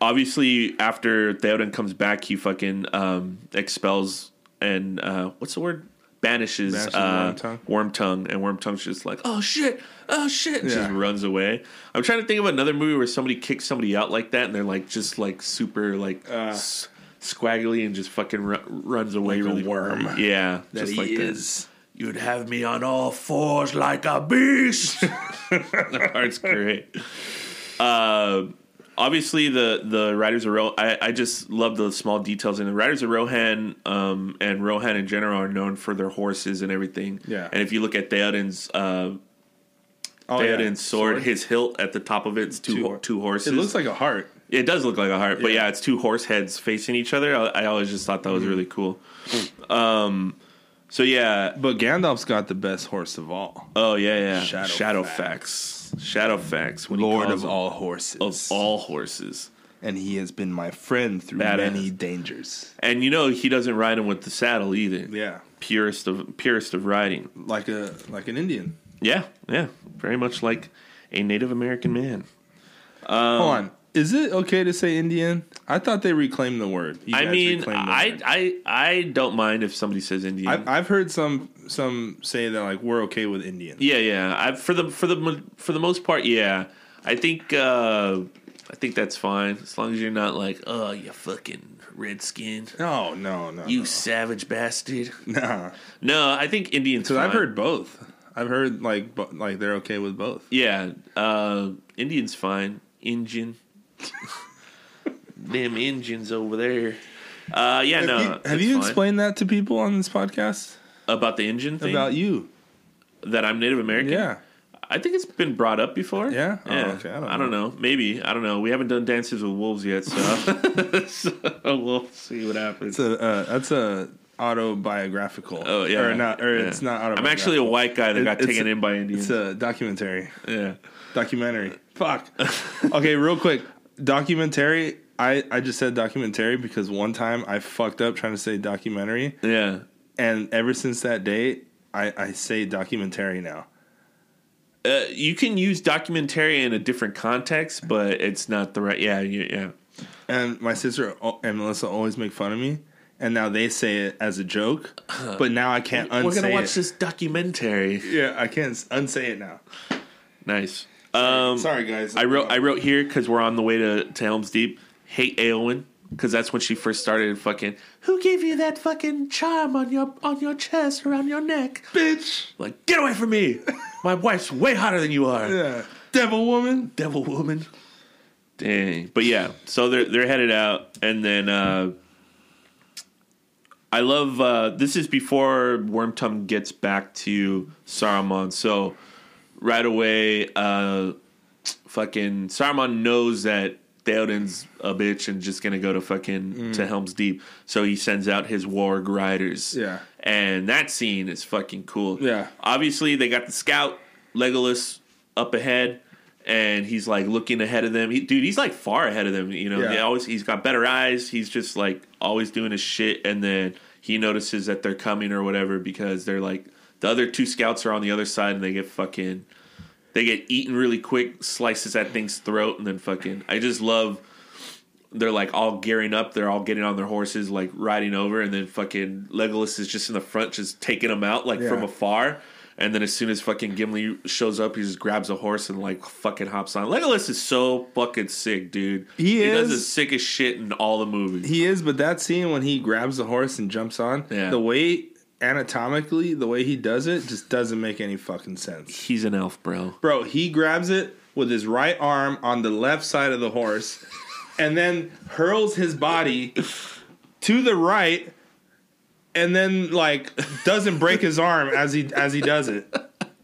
obviously, after Theoden comes back, he fucking um expels and uh what's the word? Banishes, Banishes uh, Wormtongue. Wormtongue, and Wormtongue's just like, oh shit, oh shit, and Yeah. just runs away. I'm trying to think of another movie where somebody kicks somebody out like that, and they're like just like super like s- squaggly and just fucking ru- runs away. Like a really worm. Yeah, that just he like is. that. You'd have me on all fours like a beast. [LAUGHS] that part's great. Uh, obviously, the the Riders of Rohan. I, I just love the small details in the Riders of Rohan. Um, and Rohan in general are known for their horses and everything. Yeah. And if you look at Theoden's uh, Oh, yeah. Theoden's sword, his hilt at the top of it's two Two two, hor- two horses. It looks like a heart. It does look like a heart, but Yeah. it's two horse heads facing each other. I, I always just thought that Mm-hmm. was really cool. Um, so yeah, But Gandalf's got the best horse of all. oh yeah, yeah, Shadowfax. Shadowfax, Shadowfax, when he Lord calls of him- all horses. of all horses. and he has been my friend through Badass. many dangers. And you know he doesn't ride him with the saddle either. Yeah. Purest of purest of riding. Like a like an Indian. Yeah, yeah, very much like a Native American man. Um, Hold on. Is it okay to say Indian? I thought they reclaimed the word. You I mean, I, word. I I don't mind if somebody says Indian. I've, I've heard some some say that like we're okay with Indian. Yeah, yeah. I, for the for the for the most part, yeah. I think uh, I think that's fine as long as you're not like, oh, you fucking redskin, No, no, no. you no. savage bastard. [LAUGHS] Nah. No, I think Indians. Because I've heard both. I've heard like bo- like they're okay with both. Yeah, uh, Indians fine. Indian. Them engines over there. Uh, yeah, no. have you, have you fine. explained that to people on this podcast about the engine thing? about you? that I'm Native American? Yeah. I think it's been brought up before. Yeah? Oh, okay. I don't I don't know. Maybe I don't know. We haven't done dances with wolves yet, so, [LAUGHS] so we'll see what happens. A uh, that's a autobiographical. oh yeah, or not? Or yeah. it's not. Autobiographical. I'm actually a white guy that It- got taken a- in by Indians. It's a documentary. yeah. Documentary. [LAUGHS] Fuck. okay, real quick. Documentary. I, I just said documentary because one time I fucked up trying to say documentary, Yeah. and ever since that day, I, I say documentary now. Uh, you can use documentary in a different context, but it's not the right. Yeah, yeah, yeah. And my sister and Melissa always make fun of me, and now they say it as a joke, but now I can't unsay We're gonna watch it. this documentary. Yeah, I can't unsay it now. Nice. Um, Sorry, guys. I wrote I wrote here because we're on the way to, to Helm's Deep. Hate Eowyn because that's when she first started. Fucking who gave you that fucking charm on your on your chest around your neck? bitch. Like get away from me! My wife's way hotter than you are. Yeah, devil woman. Devil woman. Dang. But yeah, so they're they're headed out, and then uh, I love uh, this is before Wormtongue gets back to Saruman, so right away, uh, fucking Saruman knows that Theoden's a bitch and just gonna go to fucking to Helm's Deep, so he sends out his warg riders. Yeah. and that scene is fucking cool. Yeah. obviously they got the scout Legolas up ahead. And he's like looking ahead of them, he, dude. He's like far ahead of them. You know, Yeah. He always he's got better eyes. He's just like always doing his shit, and then he notices that they're coming or whatever because they're like the other two scouts are on the other side, and they get fucking they get eaten really quick, slices that thing's throat, and then fucking. I just love. They're like all gearing up. They're all getting on their horses, like riding over, and then fucking Legolas is just in the front, just taking them out like from afar. And then as soon as fucking Gimli shows up, he just grabs a horse and like fucking hops on. Legolas is so fucking sick, dude. He does the is. sickest shit in all the movies. He is, but that scene when he grabs the horse and jumps on, Yeah. the way anatomically, the way he does it just doesn't make any fucking sense. He's an elf, bro. Bro, he grabs it with his right arm on the left side of the horse and then hurls his body to the right and then like doesn't break his arm as he as he does it.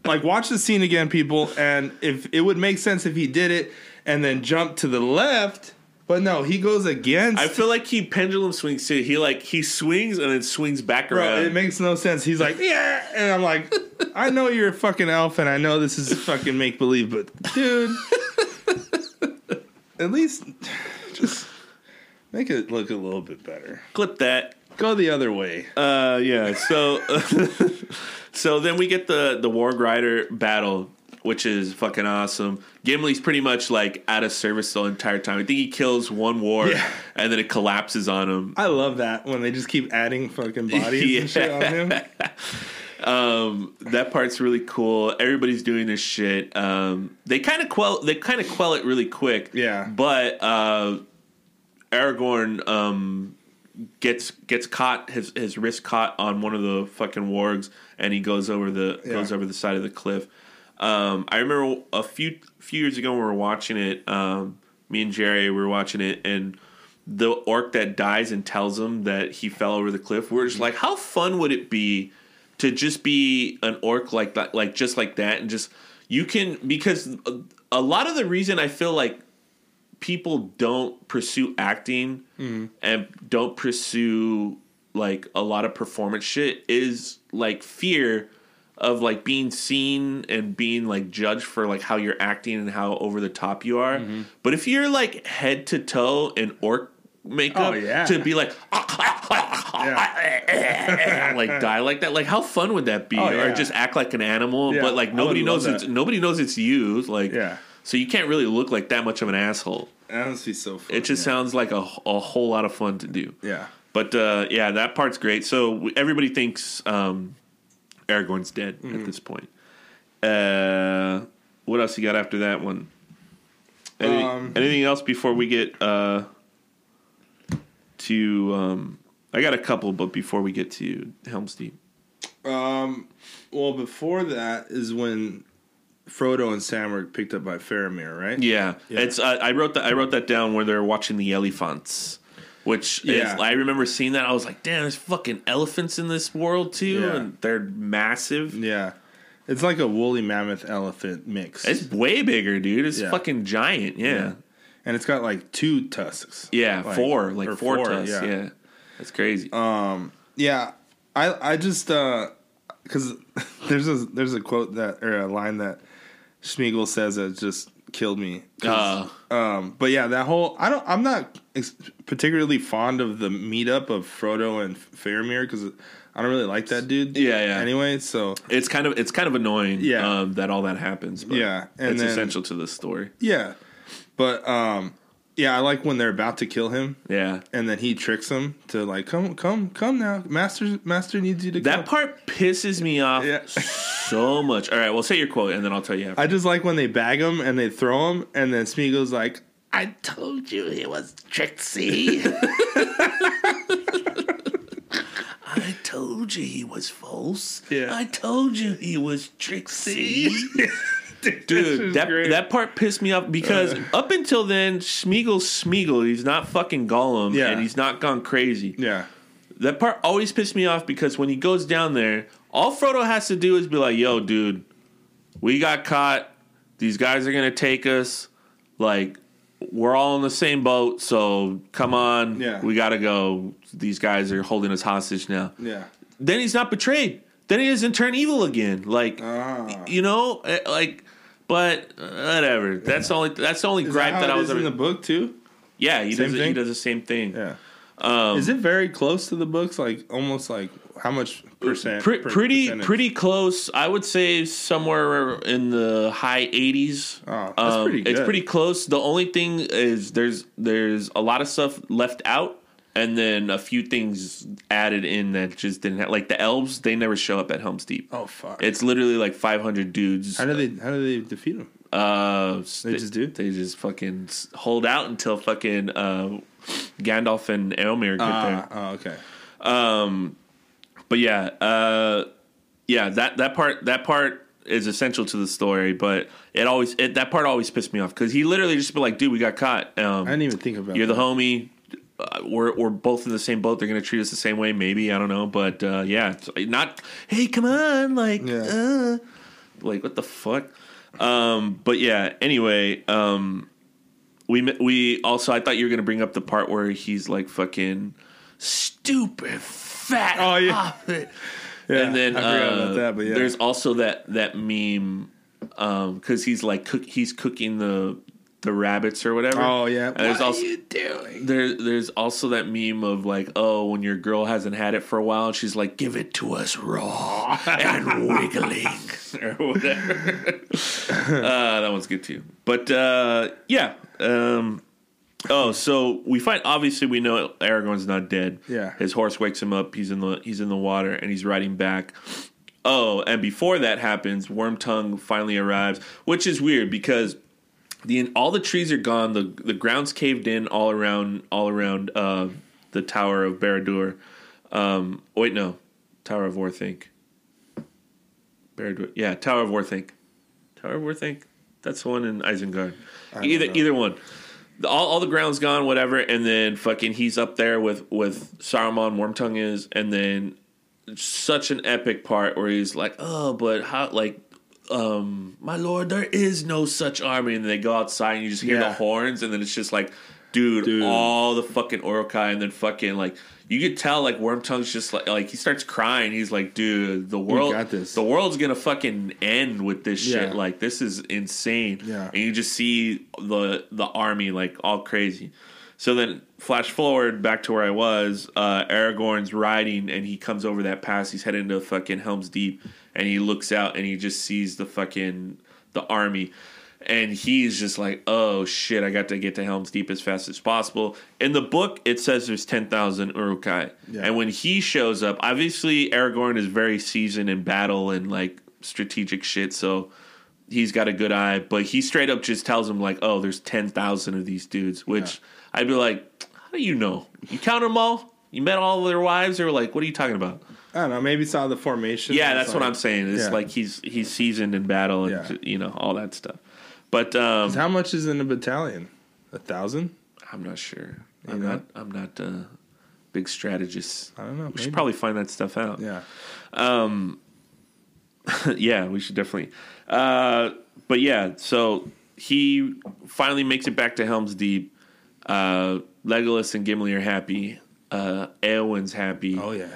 Like watch the scene again people and if it would make sense if he did it and then jumped to the left, but no, he goes against I feel like he pendulum swings too. He like he swings and then swings back Bro, around. it makes no sense. He's like, yeah, and I'm like, I know you're a fucking elf, and I know this is fucking make believe, but dude, at least just make it look a little bit better. Clip that. Go the other way. Uh, yeah. So, [LAUGHS] so then we get the the Warg Rider battle, which is fucking awesome. Gimli's pretty much like out of service the entire time. I think he kills one war, Yeah. and then it collapses on him. I love that when they just keep adding fucking bodies and [LAUGHS] shit on him. Um, that part's really cool. Everybody's doing this shit. Um, they kind of quell. They kind of quell it really quick. Yeah. But uh, Aragorn um, gets gets caught. His his wrist caught on one of the fucking wargs, and he goes over the Yeah. goes over the side of the cliff. Um, I remember a few few years ago when we were watching it. Um, me and Jerry we were watching it, and the orc that dies and tells him that he fell over the cliff. We're just like, how fun would it be to just be an orc like that, like just like that, and just you can because a- a lot of the reason I feel like people don't pursue acting and don't pursue like a lot of performance shit is like fear of like being seen and being like judged for like how you're acting and how over the top you are. But if you're like head to toe in orc makeup Oh, yeah. to be like [LAUGHS] like die like that like how fun would that be Oh, or just act like an animal Yeah, but like nobody knows love it's that. nobody knows it's you like Yeah. so you can't really look like that much of an asshole That must be so fun. it just yeah. sounds like a, a whole lot of fun to do yeah. but uh, yeah that part's great so everybody thinks um, aragorn's dead Mm-hmm. at this point uh, what else you got after that one anything, Um, anything else before we get uh, to um, i got a couple but before we get to helm's deep Um. Well, before that is when Frodo and Sam were picked up by Faramir, right? Yeah, Yeah. it's uh, I wrote that I wrote that down where they're watching the elephants, which Yeah. is I remember seeing that I was like, damn, there's fucking elephants in this world too, Yeah. and they're massive. Yeah. It's like a woolly mammoth elephant mix. It's way bigger, dude. It's Yeah. fucking giant. Yeah, yeah, and it's got like two tusks. Like- four, like four, four, tusks. yeah. Yeah. that's crazy. Um, Yeah, I I just uh because [LAUGHS] there's a there's a quote that or a line that Smeagol says that just killed me. Uh, um, but yeah, that whole I don't I'm not ex- particularly fond of the meetup of Frodo and Faramir because I don't really like that dude. Yeah, yeah. Anyway, so it's kind of it's kind of annoying. Yeah. um, that all that happens. But Yeah, and it's then- essential to the story. yeah, but um, yeah, I like when they're about to kill him. Yeah, And then he tricks them to like, come, come, come now. Master, master needs you to that come. part pisses me off Yeah. so much. All right, well, say your quote, and then I'll tell you. After. I just like when they bag him and they throw him, and then Smeagol's like, "I told you he was tricksy." [LAUGHS] I told you he was false. Yeah. I told you he was Trixie. [LAUGHS] Dude, that that part pissed me off because up until then, Smeagol's Smeagol. He's not fucking Gollum, Yeah. and he's not gone crazy. yeah, that part always pissed me off because when he goes down there, all Frodo has to do is be like, "Yo, dude, we got caught. These guys are gonna take us. Like, we're all in the same boat. So come on, Yeah. we gotta go. These guys are holding us hostage now." Yeah. Then he's not betrayed. Then he doesn't turn evil again. Like, Ah. you know, eh, like. But uh, whatever. That's the only. That's the only Is gripe that, that, I was. is in the book too? yeah, he Same does. It, he does the same thing. Yeah. Um, is it very close to the books? Like almost like how much percent? Pre- pretty percentage? pretty close. I would say somewhere in the high 80s. Oh, that's pretty good. It's pretty close. The only thing is there's there's a lot of stuff left out and then a few things added in that just didn't have like the elves, they never show up at Helm's Deep. Oh fuck! It's literally like 500 dudes. how do they how do they defeat them? Uh, They just do? They just fucking hold out until fucking uh, Gandalf and Eomer get there. Ah, oh, okay. but yeah, uh, yeah, that that part that part is essential to the story, but it always it, that part always pissed me off because he literally just be like, "Dude, we got caught. Um, I didn't even think about. It. You're the homie. Uh, we're we're both in the same boat. They're gonna treat us the same way. Maybe I don't know, but uh, yeah, it's not. Hey, come on, like, Yeah. uh, like what the fuck? Um, but yeah. Anyway, um, we we also I thought you were gonna bring up the part where he's like fucking stupid fat. Oh, yeah. Yeah, and then I forgot uh, about that, but yeah. there's also that that meme because he's like cook, he's cooking the the rabbits or whatever. Oh yeah. And there's what also are you doing? there there's also that meme of like oh when your girl hasn't had it for a while she's like give it to us raw [LAUGHS] and wiggling [LAUGHS] or whatever. [LAUGHS] uh, that one's good too. But uh, yeah. Um, oh, so we find obviously we know Aragorn's not dead. Yeah. his horse wakes him up. He's in the he's in the water and he's riding back. Oh, and before that happens, Wormtongue finally arrives, which is weird because the all the trees are gone. the The ground's caved in all around all around uh, the Tower of Barad-dûr. Um, wait, no, Tower of Orthanc. Barad-dûr, yeah, Tower of Orthanc. Tower of Orthanc. That's the one in Isengard. Either know. either one. All, all the ground's gone, whatever, and then fucking he's up there with with Saruman. Wormtongue is, and then such an epic part where he's like, "Oh, but how like." Um, my lord, there is no such army, and they go outside and you just hear the horns, and then it's just like, dude, Dude. all the fucking Uruk-hai, and then fucking like you could tell like Wormtongue's just like like he starts crying. He's like, dude, the world, the world's gonna fucking end with this shit. Yeah. Like this is insane. Yeah. and you just see the the army like all crazy. So then, flash forward back to where I was. Uh, Aragorn's riding, and he comes over that pass. He's heading to fucking Helm's Deep, and he looks out, and he just sees the fucking the army, and he's just like, "Oh shit! I got to get to Helm's Deep as fast as possible." In the book, it says there's ten thousand Uruk-hai, Yeah. and when he shows up, obviously Aragorn is very seasoned in battle and like strategic shit, so he's got a good eye, but he straight up just tells him like, "Oh, there's ten thousand of these dudes," which I'd be like, "How do you know? You count them all? You met all of their wives, or like, what are you talking about?" I don't know. Maybe saw the formation. Yeah, that's what I'm saying. It's Yeah. like he's he's seasoned in battle and Yeah. you know all that stuff. But um, How much is in a battalion? A thousand? I'm not sure. I'm know? not. I'm not a big strategist. I don't know. We maybe. should probably find that stuff out. Yeah. [LAUGHS] yeah, we should definitely. Uh, but yeah, so he finally makes it back to Helm's Deep. Uh, Legolas and Gimli are happy. Uh, Eowyn's happy. Oh yeah.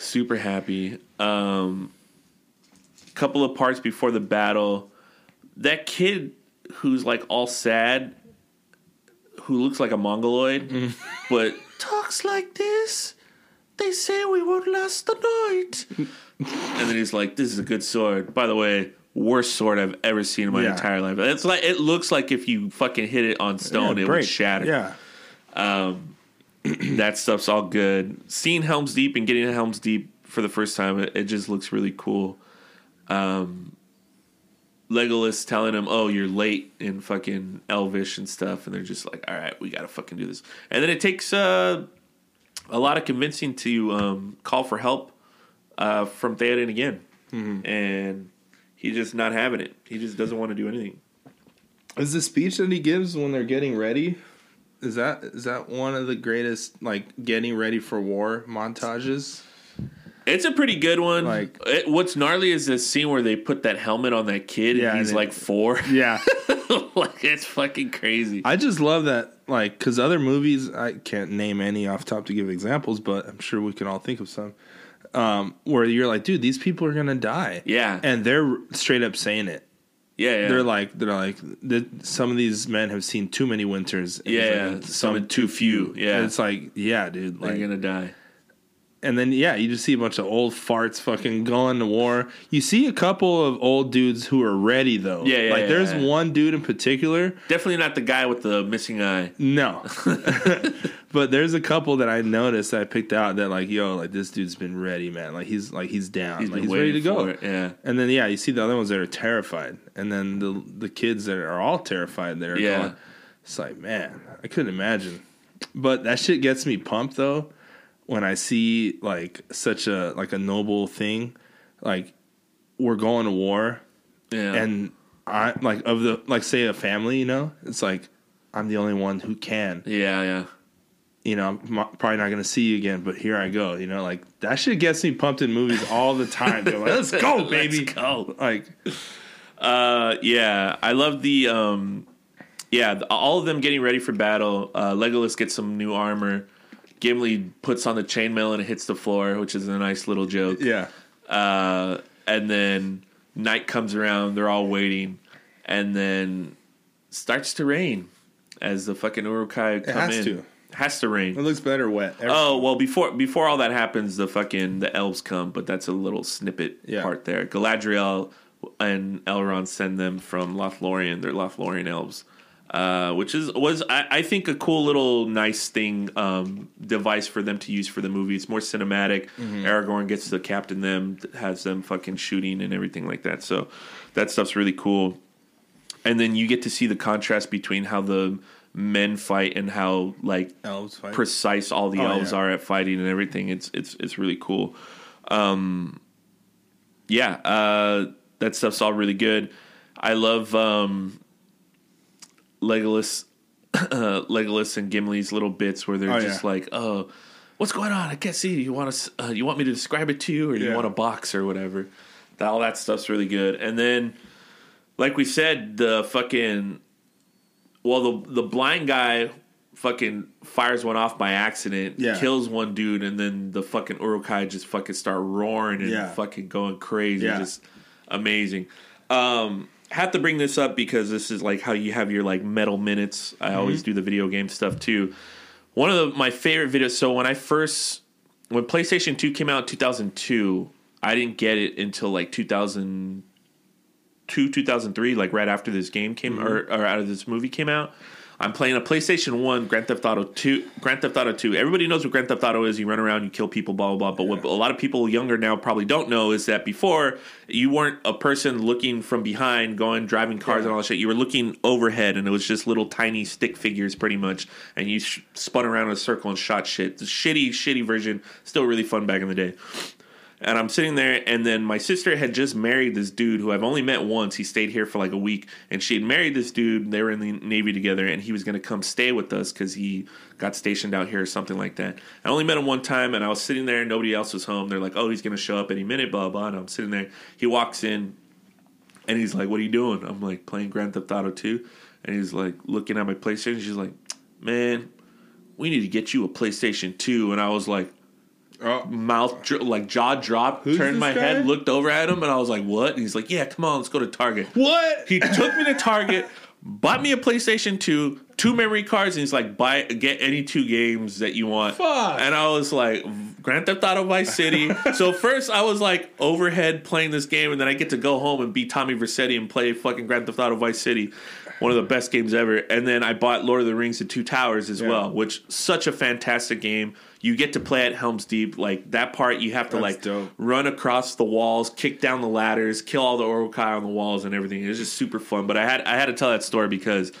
Super happy. Um, couple of parts before the battle, that kid who's like all sad, who looks like a mongoloid, but talks like this. They say we won't last the night. and then he's like, "This is a good sword." By the way, worst sword I've ever seen in my Yeah. entire life. It's like it looks like if you fucking hit it on stone, Yeah, it break. would shatter Yeah. [CLEARS THROAT] that stuff's all good. Seeing Helm's Deep and getting to Helm's Deep for the first time, it, it just looks really cool. Um, Legolas telling him, "Oh, you're late in fucking Elvish and stuff," and they're just like, "All right, we gotta fucking do this." And then it takes uh, a lot of convincing to um, call for help uh, from Theoden again, and he's just not having it. He just doesn't want to do anything. Is the speech that he gives when they're getting ready? Is that is that one of the greatest like getting ready for war montages? It's a pretty good one. Like- it, what's gnarly is this scene where they put that helmet on that kid Yeah, and he's and it- like four. [LAUGHS] Yeah, [LAUGHS] like it's fucking crazy. I just love that. Like, because other movies, I can't name any off top to give examples, but I'm sure we can all think of some. Um, where you're like, dude, these people are gonna die. Yeah. and they're straight up saying it. Yeah, yeah. They're like, they're like, th- some of these men have seen too many winters. And yeah, like, some too few. Yeah, And it's like, yeah, dude. they're gonna die. And then yeah, you just see a bunch of old farts fucking going to war. You see a couple of old dudes who are ready though. Yeah, yeah, Like yeah, there's yeah. one dude in particular. Definitely not the guy with the missing eye. No, [LAUGHS] [LAUGHS] but there's a couple that I noticed that I picked out that like, yo, like this dude's been ready, man. Like he's like he's down. He's like he's ready to go. it, yeah. And then yeah, you see the other ones that are terrified, and then the the kids that are all terrified. That are Yeah. going. It's like man, I couldn't imagine. But that shit gets me pumped though when I see like such a like a noble thing, like we're going to war, Yeah, and I like of the like say a family, you know, it's like I'm the only one who can. yeah, yeah. You know, I'm probably not going to see you again, but here I go. You know, like that shit gets me pumped in movies all the time. They're like, let's go, [LAUGHS] baby. Let's go. Like, Uh, yeah, I love the um, yeah, the, all of them getting ready for battle. Uh, Legolas gets some new armor. Gimli puts on the chainmail and it hits the floor, which is a nice little joke. yeah, Uh, and then night comes around. They're all waiting, and then starts to rain as the fucking Uruk-hai come has in. to. Has to rain. it looks better wet. Oh well, before before all that happens, the fucking the elves come, but that's a little snippet Yeah. part there. Galadriel and Elrond send them from Lothlorien. They're Lothlorien elves, uh, which is was I, I think a cool little nice thing um, device for them to use for the movie. It's more cinematic. Aragorn gets to captain them, has them fucking shooting and everything like that. So that stuff's really cool. And then you get to see the contrast between how the men fight and how like elves fight. precise all the Oh, elves yeah. are at fighting and everything. It's it's it's really cool. Um, yeah, uh, that stuff's all really good. I love um, Legolas, uh, [CLEARS THROAT] Legolas and Gimli's little bits where they're Oh, just yeah. like, "Oh, what's going on? I can't see. You want to? Uh, you want me to describe it to you, or you want a box or whatever?" That, all that stuff's really good. And then, like we said, the fucking well, the the blind guy fucking fires one off by accident, Yeah. kills one dude, and then the fucking Uruk-hai just fucking start roaring and Yeah. fucking going crazy, Yeah. just amazing. Um, have to bring this up because this is like how you have your like metal minutes. I Mm-hmm. always do the video game stuff too. One of the, my favorite videos. So when I first when PlayStation Two came out in two thousand two, I didn't get it until like two thousand two, 2003, like right after this game came Mm-hmm. or, or out of this movie came out. I'm playing a PlayStation 1 Grand Theft Auto 2. Grand Theft Auto 2. Everybody knows what Grand Theft Auto is. You run around, you kill people, blah, blah, blah. But what a lot of people younger now probably don't know is that before, you weren't a person looking from behind, going, driving cars and all that shit. You were looking overhead, and it was just little tiny stick figures pretty much. And you sh- spun around in a circle and shot shit. The shitty, shitty version. Still really fun back in the day. And I'm sitting there, and then my sister had just married this dude who I've only met once. He stayed here for like a week, and she had married this dude. They were in the Navy together, and he was going to come stay with us because he got stationed out here or something like that. I only met him one time, and I was sitting there, and nobody else was home. They're like, oh, he's going to show up any minute, blah, blah. And I'm sitting there. He walks in, and he's like, what are you doing? I'm like, playing Grand Theft Auto 2. And he's like, looking at my PlayStation. She's like, man, we need to get you a PlayStation 2. And I was like, Mouth dr- like jaw dropped, Who's turned this my guy? head, looked over at him, and I was like, "What?" And he's like, "Yeah, come on, let's go to Target." what? He took me to Target, bought me a PlayStation Two, two memory cards, and he's like, "Buy get any two games that you want." Fuck. And I was like, "Grand Theft Auto Vice City." [LAUGHS] so first, I was like overhead playing this game, and then I get to go home and beat Tommy Vercetti and play fucking Grand Theft Auto Vice City. One of the best games ever. And then I bought Lord of the Rings: The Two Towers as Yeah. well, which such a fantastic game. You get to play at Helm's Deep. Like that part, you have to That's like dope. run across the walls, kick down the ladders, kill all the Uruk-hai on the walls and everything. It was just super fun. But I had I had to tell that story because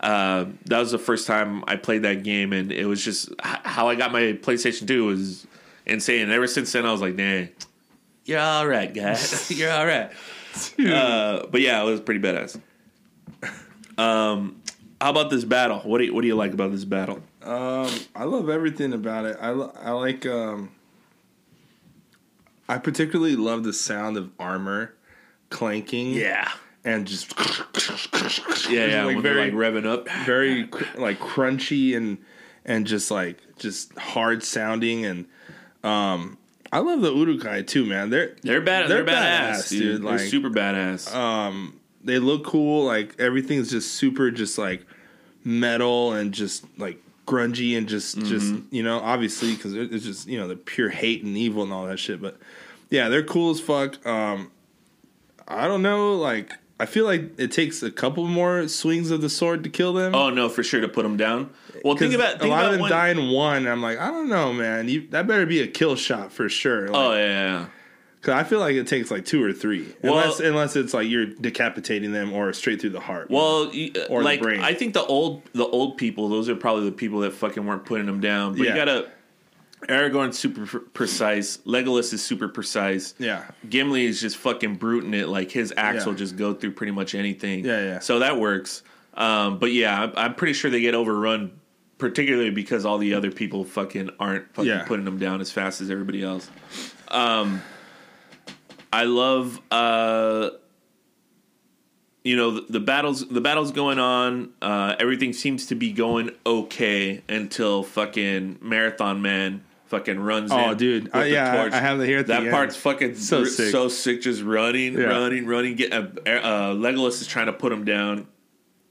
uh, that was the first time I played that game, and it was just h- how I got my PlayStation Two was insane. And ever since then, I was like, "Nah, you're all right, guys. [LAUGHS] you're all right." Uh, but yeah, it was pretty badass. Um, How about this battle? What do you, what do you like about this battle? Um, I love everything about it. I, I like. Um, I particularly love the sound of armor clanking. Yeah, and just yeah, yeah. like very- like revving up. very like crunchy and and just like just hard sounding and um I love the Uruk-hai too, man. They're They're bad. They're, They're badass, badass, dude. dude. They're super badass. um they look cool. Like everything's just super, just like metal and just like grungy and just just you know obviously because it's just you know the pure hate and evil and all that shit. But yeah, they're cool as fuck. Um, I don't know, like. I feel like it takes a couple more swings of the sword to kill them. oh no, for sure to put them down. Well, think about a lot about of them when- die in one. I'm like, I don't know, man. You, that better be a kill shot for sure. Like, Oh yeah, yeah. Cause I feel like it takes like two or three, Well- unless unless it's like you're decapitating them or straight through the heart. Well, Or the like brain. I think the old the old people, those are probably the people that fucking weren't putting them down. But Yeah. you gotta Aragorn's super precise. Legolas is super precise. yeah, Gimli is just fucking bruting it. Like his axe Yeah. will just go through pretty much anything. Yeah, yeah. So that works. Um, but yeah, I'm, I'm pretty sure they get overrun, particularly because all the other people fucking aren't fucking Yeah. putting them down as fast as everybody else. Um, I love, uh, you know, the, the battles. The battles going on. Uh, everything seems to be going okay until fucking Marathon Man fucking runs Oh, dude. the yeah, I- torch. I have it here at the that end. part's fucking So so sick. so sick. Just running, Yeah. running, running. Get uh, uh, Legolas is trying to put him down.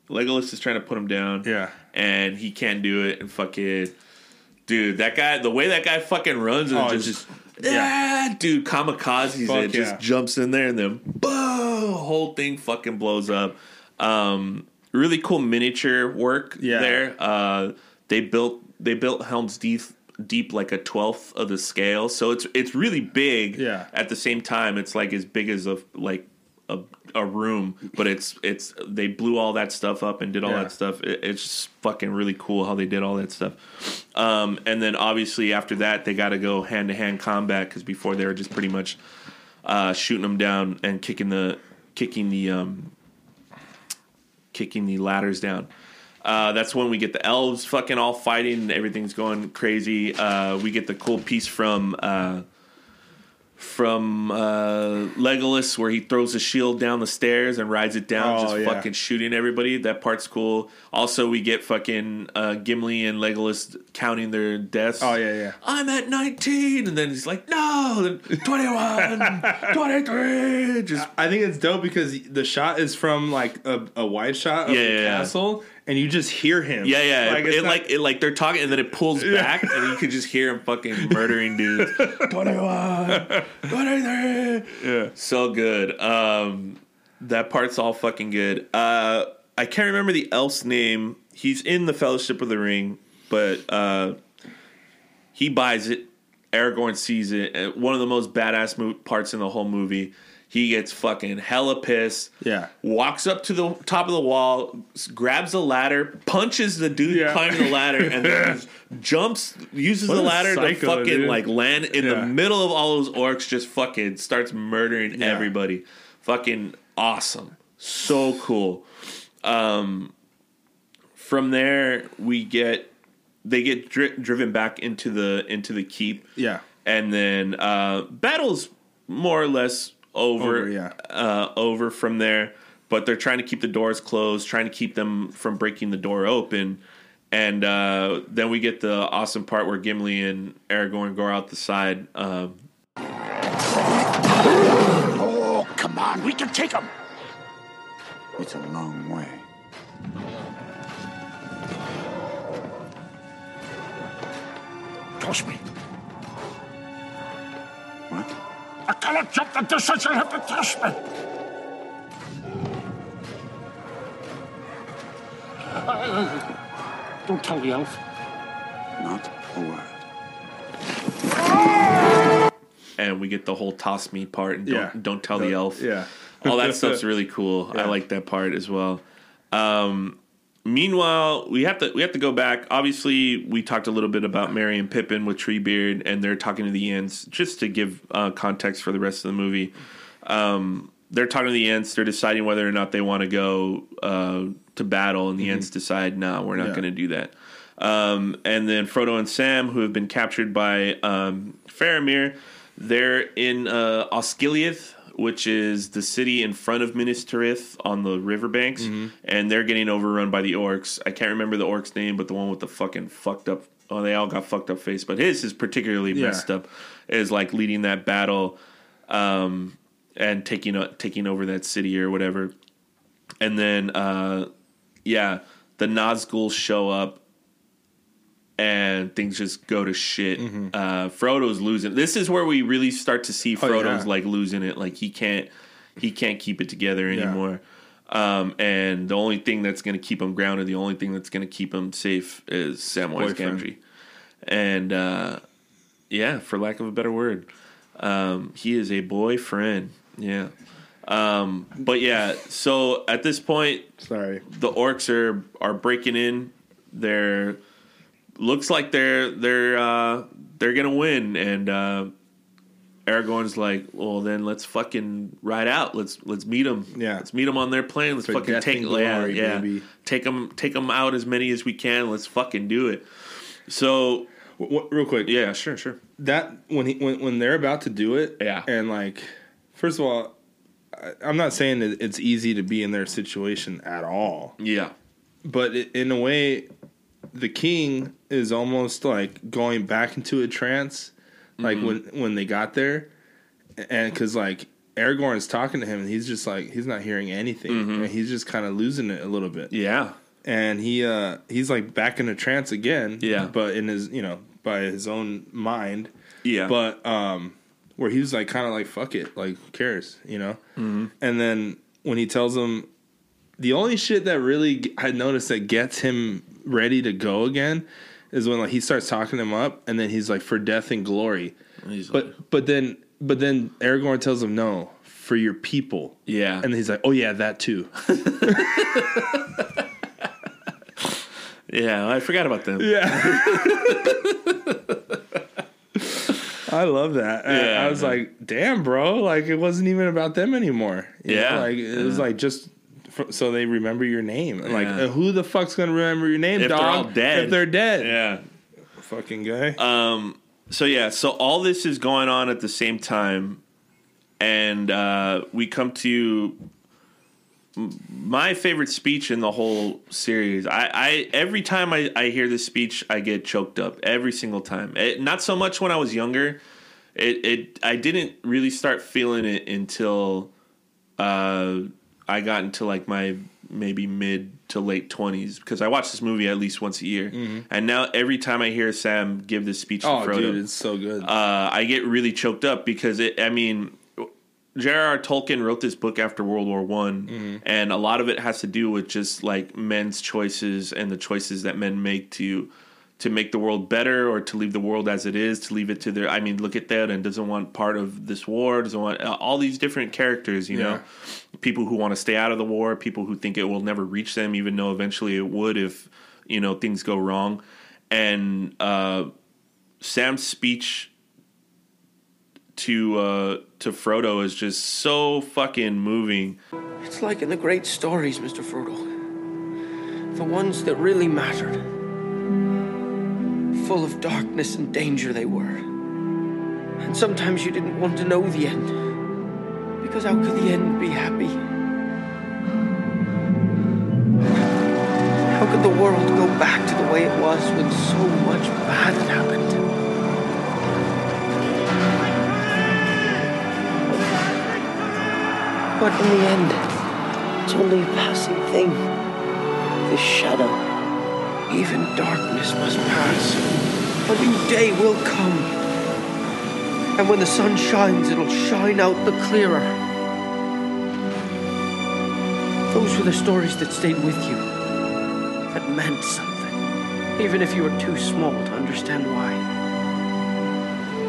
Legolas is trying to put him down. Yeah. and he can't do it. And fucking dude, that guy, the way that guy fucking runs and Oh, just, just- yeah, dude, kamikazes Fuck it, just jumps in there and then boom, whole thing fucking blows up. Um, really cool miniature work Yeah. there. Uh, they built they built Helm's Deep deep like a twelfth of the scale, so it's it's really big. Yeah. At the same time, it's like as big as a like a, a room, but it's it's they blew all that stuff up and did all Yeah. that stuff. It, it's just fucking really cool how they did all that stuff. Um, and then obviously after that, they got to go hand to hand combat because before they were just pretty much uh, shooting them down and kicking the kicking the um, kicking the ladders down. Uh, that's when we get the elves fucking all fighting and everything's going crazy. Uh, we get the cool piece from uh, from uh, Legolas where he throws a shield down the stairs and rides it down, Oh, just yeah. fucking shooting everybody. That part's cool. Also, we get fucking uh, Gimli and Legolas counting their deaths. Oh, yeah, yeah. I'm at 19, and then he's like, no, 21, 23. Just I think it's dope because the shot is from like a, a wide shot of Yeah, the yeah, yeah. castle, and you just hear him. Yeah, yeah. Like, it, it not- like it like they're talking and then it pulls back and you can just hear him fucking murdering dudes. 21, [LAUGHS] 23. Yeah. So good. Um that part's all fucking good. Uh I can't remember the elf's name. He's in the Fellowship of the Ring, but uh he buys it. Aragorn sees it. One of the most badass mo- parts in the whole movie. He gets fucking hella pissed Yeah. walks up to the top of the wall, grabs a ladder, punches the dude Yeah. climbing the ladder, and then [LAUGHS] jumps, uses What the ladder to psycho, fucking dude. like land in the middle of all those orcs, just fucking starts murdering Yeah. everybody. Fucking awesome. So cool. Um, from there, we get they get dri- driven back into the into the keep Yeah. and then uh, battle's more or less over. Over, yeah. uh, over from there. But they're trying to keep the doors closed, trying to keep them from breaking the door open. And uh, then we get the awesome part where Gimli and Aragorn go out the side. Um, Oh, come on, we can take him. It's a long way. Toss me. What? I cannot jump the distance. You'll have to toss me. Don't tell the elf. Not a word. and we get the whole toss me part and don't, Yeah. don't tell the elf. Yeah. all that [LAUGHS] stuff's really cool. I like that part as well. Um, meanwhile, we have to we have to go back. Obviously, we talked a little bit about Merry and Pippin with Treebeard, and they're talking to the Ents. Just to give uh, context for the rest of the movie, um, they're talking to the Ents. They're deciding whether or not they want to go uh, to battle, and the Ents decide, "No, we're not Yeah. going to do that." Um, and then Frodo and Sam, who have been captured by um, Faramir, they're in uh, Osgiliath, which is the city in front of Minas Tirith on the riverbanks, and they're getting overrun by the orcs. I can't remember the orc's name, but the one with the fucking fucked up. Oh, they all got fucked up face, but his is particularly Yeah. messed up. Is like leading that battle, um, and taking o- taking over that city or whatever. And then, uh, yeah, the Nazgul show up and things just go to shit. Uh, Frodo's losing. This is where we really start to see Mm-hmm. Oh, Frodo's yeah. like losing it. Like he can't he can't keep it together Yeah. anymore. Um, and the only thing that's going to keep him grounded, the only thing that's going to keep him safe is Samwise Boyfriend. Gamgee. And uh, yeah, for lack of a better word, um, he is a boyfriend. Yeah. Um, but yeah, so at this point, Sorry. the orcs are are breaking in. They're looks like they're they're uh, they're gonna win, and uh, Aragorn's like, well, then let's fucking ride out. Let's let's meet them. Yeah. let's meet them on their plane. Let's For fucking take and yeah yeah take them take them out as many as we can. Let's fucking do it. So W- w- real quick, yeah, sure, sure. that when he when when they're about to do it, Yeah. and like, first of all, I'm not saying that it's easy to be in their situation at all, Yeah, but in a way, the king is almost like going back into a trance, like Mm-hmm. when when they got there, and because like Aragorn's talking to him, and he's just like he's not hearing anything, Mm-hmm. and he's just kind of losing it a little bit, yeah, and he uh he's like back in a trance again, Yeah. but in his you know by his own mind, yeah. but um where he was like kind of like fuck it like who cares you know mm-hmm. and then when he tells him the only shit that really I noticed that gets him ready to go again is when like he starts talking him up and then he's like for death and glory He's like, but but then but then aragorn tells him no for your people yeah, and he's like oh yeah that too [LAUGHS] yeah. I forgot about them. yeah [LAUGHS] I love that. Yeah, I was man. like, "Damn, bro! Like it wasn't even about them anymore." You know, Yeah, like it was like just f- so they remember your name. And like, Yeah. uh, who the fuck's gonna remember your name, If they're dog? all dead. If they're dead, Yeah. fucking guy. Um, so yeah, so all this is going on at the same time, and uh, we come to m- my favorite speech in the whole series. I, I every time I, I hear this speech, I get choked up every single time. It, not so much when I was younger. It it I didn't really start feeling it until uh, I got into like my maybe mid to late twenties because I watch this movie at least once a year, and now every time I hear Sam give this speech to oh, Frodo, dude, it's so good. uh, I get really choked up because it. I mean, J.R.R. Tolkien wrote this book after World War One, and a lot of it has to do with just like men's choices and the choices that men make to to make the world better or to leave the world as it is, to leave it to their. I mean, look at that and doesn't want part of this war, doesn't want uh, all these different characters. You know, people who want to stay out of the war, people who think it will never reach them, even though eventually it would if you know things go wrong, and. uh Sam's speech to uh, to Frodo is just so fucking moving. It's like in the great stories, Mr. Frodo. The ones that really mattered. Full of darkness and danger they were. And sometimes you didn't want to know the end. Because how could the end be happy? How could the world go back to the way it was when so much bad had happened? But in the end, it's only a passing thing. This shadow. Even darkness must pass. A new day will come. And when the sun shines, it'll shine out the clearer. Those were the stories that stayed with you. That meant something. Even if you were too small to understand why.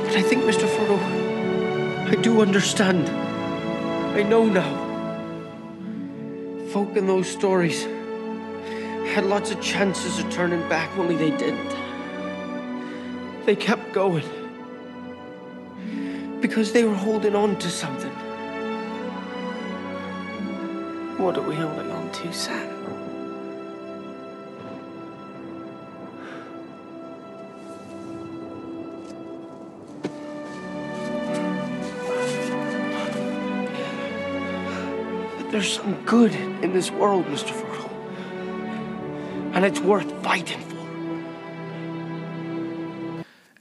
But I think, Mr. Frodo, I do understand. I know now. Folk in those stories had lots of chances of turning back, only they didn't. They kept going because they were holding on to something. What are we holding on to, Sam? There's some good in this world, Mr. Frodo. And it's worth fighting for.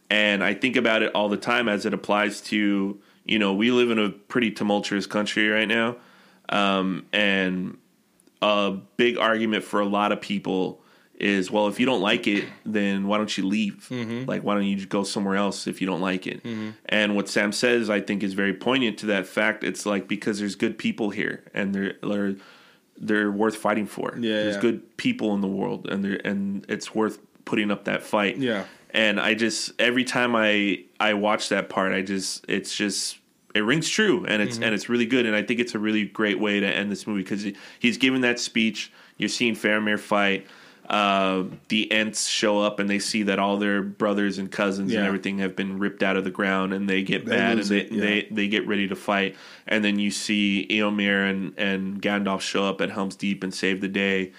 And I think about it all the time as it applies to, you know, we live in a pretty tumultuous country right now. Um, and a big argument for a lot of people is, well, if you don't like it, then why don't you leave? Like, why don't you just go somewhere else if you don't like it? And what Sam says, I think, is very poignant to that fact. It's like because there's good people here and they're, they're, they're worth fighting for. Yeah, there's yeah. good people in the world and they're, and it's worth putting up that fight Yeah. and I just every time I I watch that part, I just it's just it rings true, and it's mm-hmm. and it's really good, and I think it's a really great way to end this movie because he, he's giving that speech. You're seeing Faramir fight. Uh, the Ents show up and they see that all their brothers and cousins and everything have been ripped out of the ground, and they get They mad and they, it, yeah. they they get ready to fight. And then you see Eomer and and Gandalf show up at Helm's Deep and save the day.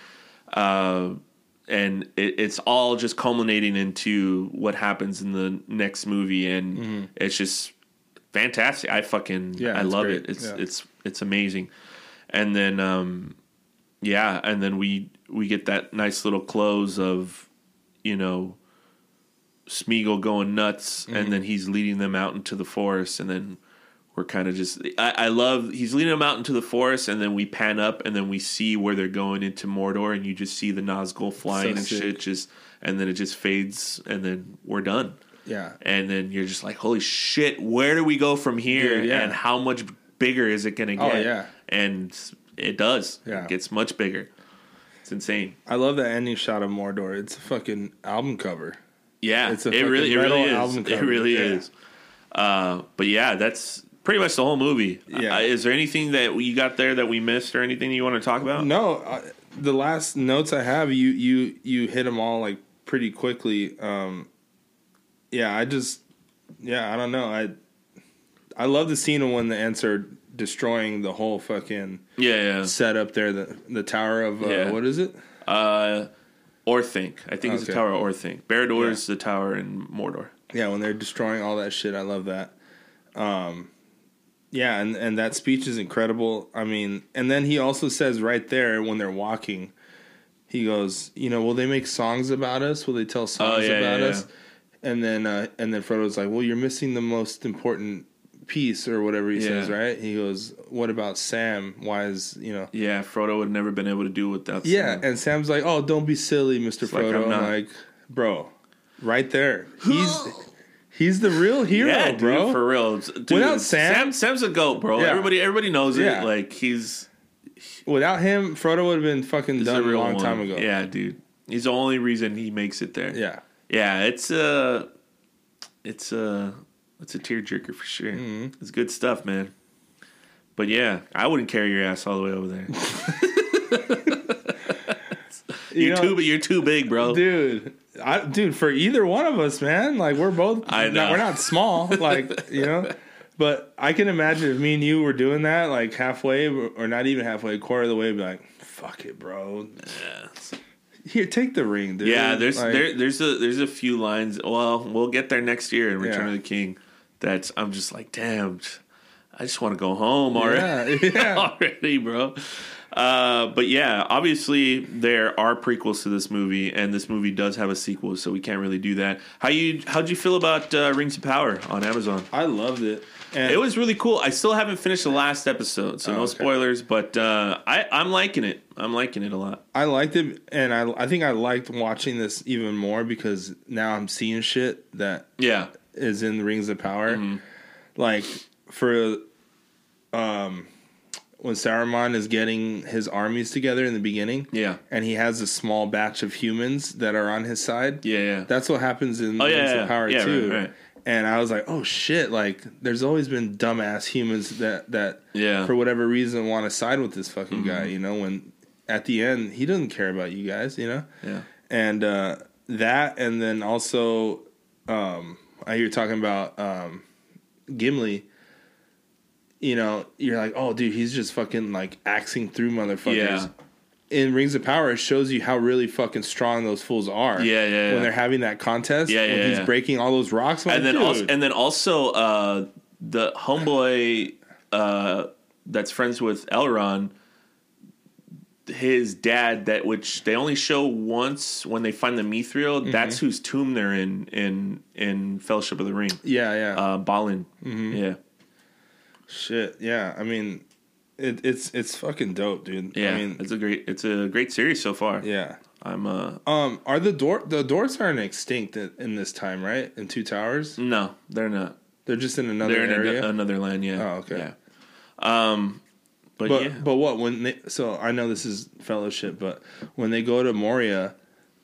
Uh, and it, it's all just culminating into what happens in the next movie, and it's just fantastic. I fucking Mm-hmm. Yeah, I love great. it. It's Yeah. it's it's amazing. And then um, yeah, and then we we get that nice little close of you know Smeagol going nuts, Mm-hmm. and then he's leading them out into the forest, and then we're kind of just I, I love he's leading them out into the forest, and then we pan up, and then we see where they're going into Mordor, and you just see the Nazgul flying So and sick. shit, just and then it just fades, and then we're done. Yeah. And then you're just like, holy shit, where do we go from here? Dude, yeah. And how much bigger is it going to get? Oh, get? yeah. And it does. Yeah. It gets much bigger. It's insane. I love that ending shot of Mordor. It's a fucking album cover. Yeah. It's a it really, it really is. It really Yeah. is. Uh, but yeah, that's pretty much the whole movie. Yeah. Uh, is there anything that you got there that we missed or anything you want to talk about? No, I, the last notes I have, you you you hit them all like pretty quickly. Um, yeah, I just yeah, I don't know. I I love the scene of when the are destroying the whole fucking Yeah, yeah. setup there. The the tower of uh, Yeah. what is it? Uh, Orthanc. I think it's the Tower of Orthanc. Barad-dûr is the tower in Mordor. Yeah, when they're destroying all that shit, I love that. Um, yeah, and and that speech is incredible. I mean, and then he also says right there when they're walking, he goes, you know, will they make songs about us? Will they tell songs Oh, yeah, about yeah, us? And then uh, and then Frodo's like, well, you're missing the most important piece or whatever he says, right? He goes, what about Sam? Why is you know? Yeah, Frodo would have never been able to do without Yeah, Sam. and Sam's like, "Oh, don't be silly, Mister Frodo." I'm I'm not. like, "Bro, right there, he's he's the real hero, yeah, dude, bro." for real. Dude, Without Sam- Sam, Sam's a goat, bro. Yeah. Everybody, everybody knows Yeah. it. Like he's, Without him, Frodo would have been fucking he's done a a long one. time ago. Yeah, dude. He's the only reason he makes it there. yeah, yeah. It's a, it's a, it's a tearjerker for sure. Mm-hmm. It's good stuff, man. But yeah, I wouldn't carry your ass all the way over there. [LAUGHS] You You're know- too, you're too big, bro. dude, I, dude, for either one of us, man, like we're both, I not- know. we're not small, [LAUGHS] like you know. But I can imagine if me and you were doing that, like halfway or not even halfway, a quarter of the way, be like, "Fuck it, bro. Here, take the ring, dude." Yeah, there's Like, there, there's a there's a few lines. Well, we'll get there next year in Return Yeah. of the King. That's I'm just like, damn, I just want to go home already. Yeah, yeah. [LAUGHS] already, bro. Uh, but yeah, obviously there are prequels to this movie, and this movie does have a sequel, so we can't really do that. How you how'd you feel about uh, Rings of Power on Amazon? I loved it. And It was really cool. I still haven't finished the last episode, so Oh, no okay. spoilers. But uh, I I'm liking it. I'm liking it a lot. I liked it, and I I think I liked watching this even more because now I'm seeing shit that Yeah, is in the Rings of Power. Mm-hmm. Like for um when Saruman is getting his armies together in the beginning, yeah, and he has a small batch of humans that are on his side. yeah, yeah. That's what happens in Oh, Rings yeah, of Power yeah, too. right, right. And I was like, oh shit! Like, there's always been dumbass humans that that Yeah. Mm-hmm. for whatever reason want to side with this fucking guy. You know, when at the end he doesn't care about you guys. You know, yeah. and uh, that, and then also, um, I hear you talking about um, Gimli. You know, you're like, oh, dude, he's just fucking like axing through motherfuckers. Yeah. In Rings of Power, it shows you how really fucking strong those fools are. Yeah, yeah, yeah. When they're having that contest, Yeah, when yeah, he's yeah. breaking all those rocks, and like, then also and then also uh, the homeboy uh, that's friends with Elrond his dad that which they only show once when they find the Mithril. Mm-hmm. That's whose tomb they're in in in Fellowship of the Ring. Yeah, yeah. Uh, Balin. Mm-hmm. Yeah, Shit. Yeah. I mean, it, it's it's fucking dope, dude. yeah. I mean, it's a great it's a great series so far. yeah. I'm uh Um, are the door the dwarves aren't extinct in, in this time, right? In Two Towers, no, they're not. they're just in another They're in area. a, another land. Yeah. Oh, okay. Yeah. Um, but, but yeah. but what when they? So I know this is Fellowship, but when they go to Moria,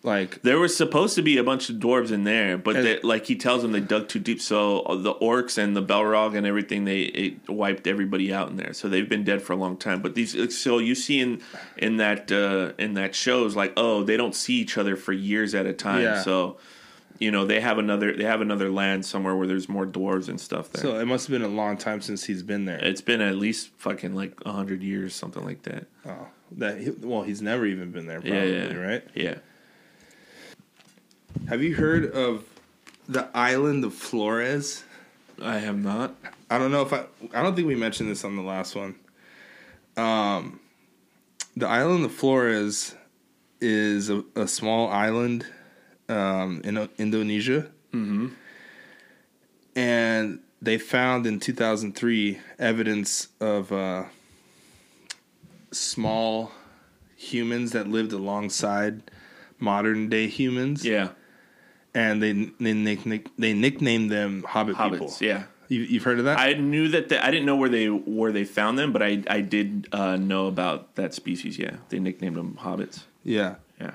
like There was supposed to be a bunch of dwarves in there, but they, like he tells them they dug too deep. So the orcs and the Balrog and everything they it wiped everybody out in there. So they've been dead for a long time. But these so you see in in that uh, in that shows like oh they don't see each other for years at a time. Yeah. So you know they have another they have another land somewhere where there's more dwarves and stuff there. so it must have been a long time since he's been there. it's been at least fucking like a hundred years, something like that. oh, that he, well, he's never even been there, probably, yeah, yeah, right? Yeah. Have you heard of the island of Flores? I have not. I don't know if I. I don't think we mentioned this on the last one. Um, the island of Flores is a, a small island um, in Indonesia, mm-hmm. and they found in 2003 evidence of uh, small humans that lived alongside modern day humans. Yeah. and they they nick, they nicknamed them Hobbit people. Yeah. You, you've heard of that? I knew that the, I didn't know where they where they found them, but I I did uh, know about that species. Yeah, they nicknamed them hobbits. yeah, Yeah,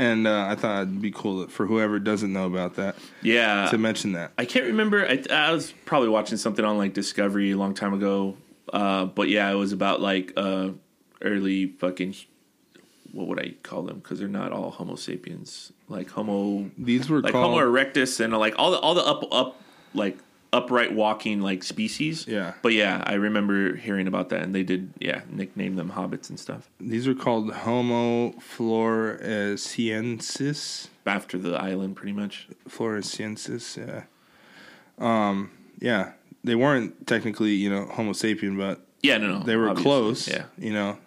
and uh, I thought it'd be cool for whoever doesn't know about that yeah. to mention that. I can't remember. I, I was probably watching something on like Discovery a long time ago. Uh, but yeah, it was about like uh, early fucking. What would I call them? Because they're not all Homo sapiens. Like Homo, These were like called Homo erectus, and like all the all the up up like upright walking like species. Yeah. But yeah, I remember hearing about that, and they did yeah nickname them hobbits and stuff these are called Homo floresiensis. after the island, pretty much. Floresiensis, yeah. Um, yeah, they weren't technically you know Homo sapien, but Yeah, no, no, they were obviously. close. Yeah, you know,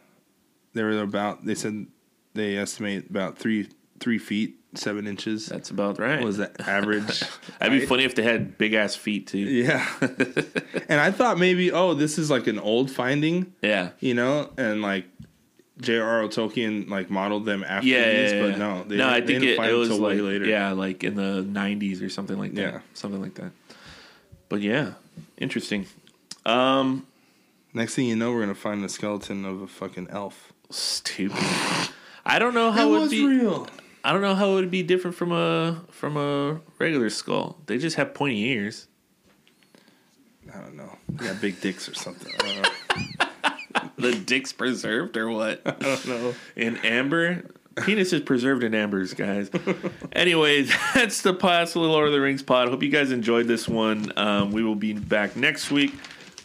they were about. They said they estimate about three three feet seven inches. that's about right. was the [LAUGHS] average. That'd be funny if they had big ass feet too. Yeah. [LAUGHS] and I thought maybe, oh, this is like an old finding, Yeah. you know, and like J.R.R. Tolkien like modeled them after Yeah, these, yeah, but no, they no, I think didn't it, find it was like later. yeah, like in the '90s or something like that. Yeah. something like that. But yeah, interesting. Um, Next thing you know, we're gonna find the skeleton of a fucking elf. stupid. I don't know how it would be. real. I don't know how it would be different from a from a regular skull. They just have pointy ears. I don't know. They got big dicks or something. I don't know. [LAUGHS] The dick's preserved or what? I don't know. In amber? Penis is preserved in ambers, guys. anyway, [LAUGHS] that's the Past Lord of the Rings pod. Hope you guys enjoyed this one. Um, we will be back next week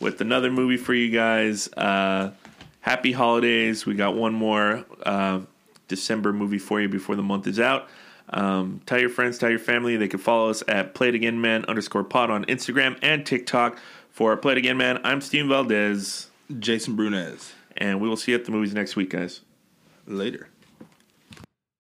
with another movie for you guys. Uh, happy holidays. We got one more uh, December movie for you before the month is out. Um, tell your friends, tell your family. They can follow us at Play It Again Man underscore pod on Instagram and TikTok. For Play It Again Man, I'm Steven Valdez, Jason Brunez. and we will see you at the movies next week, guys. Later.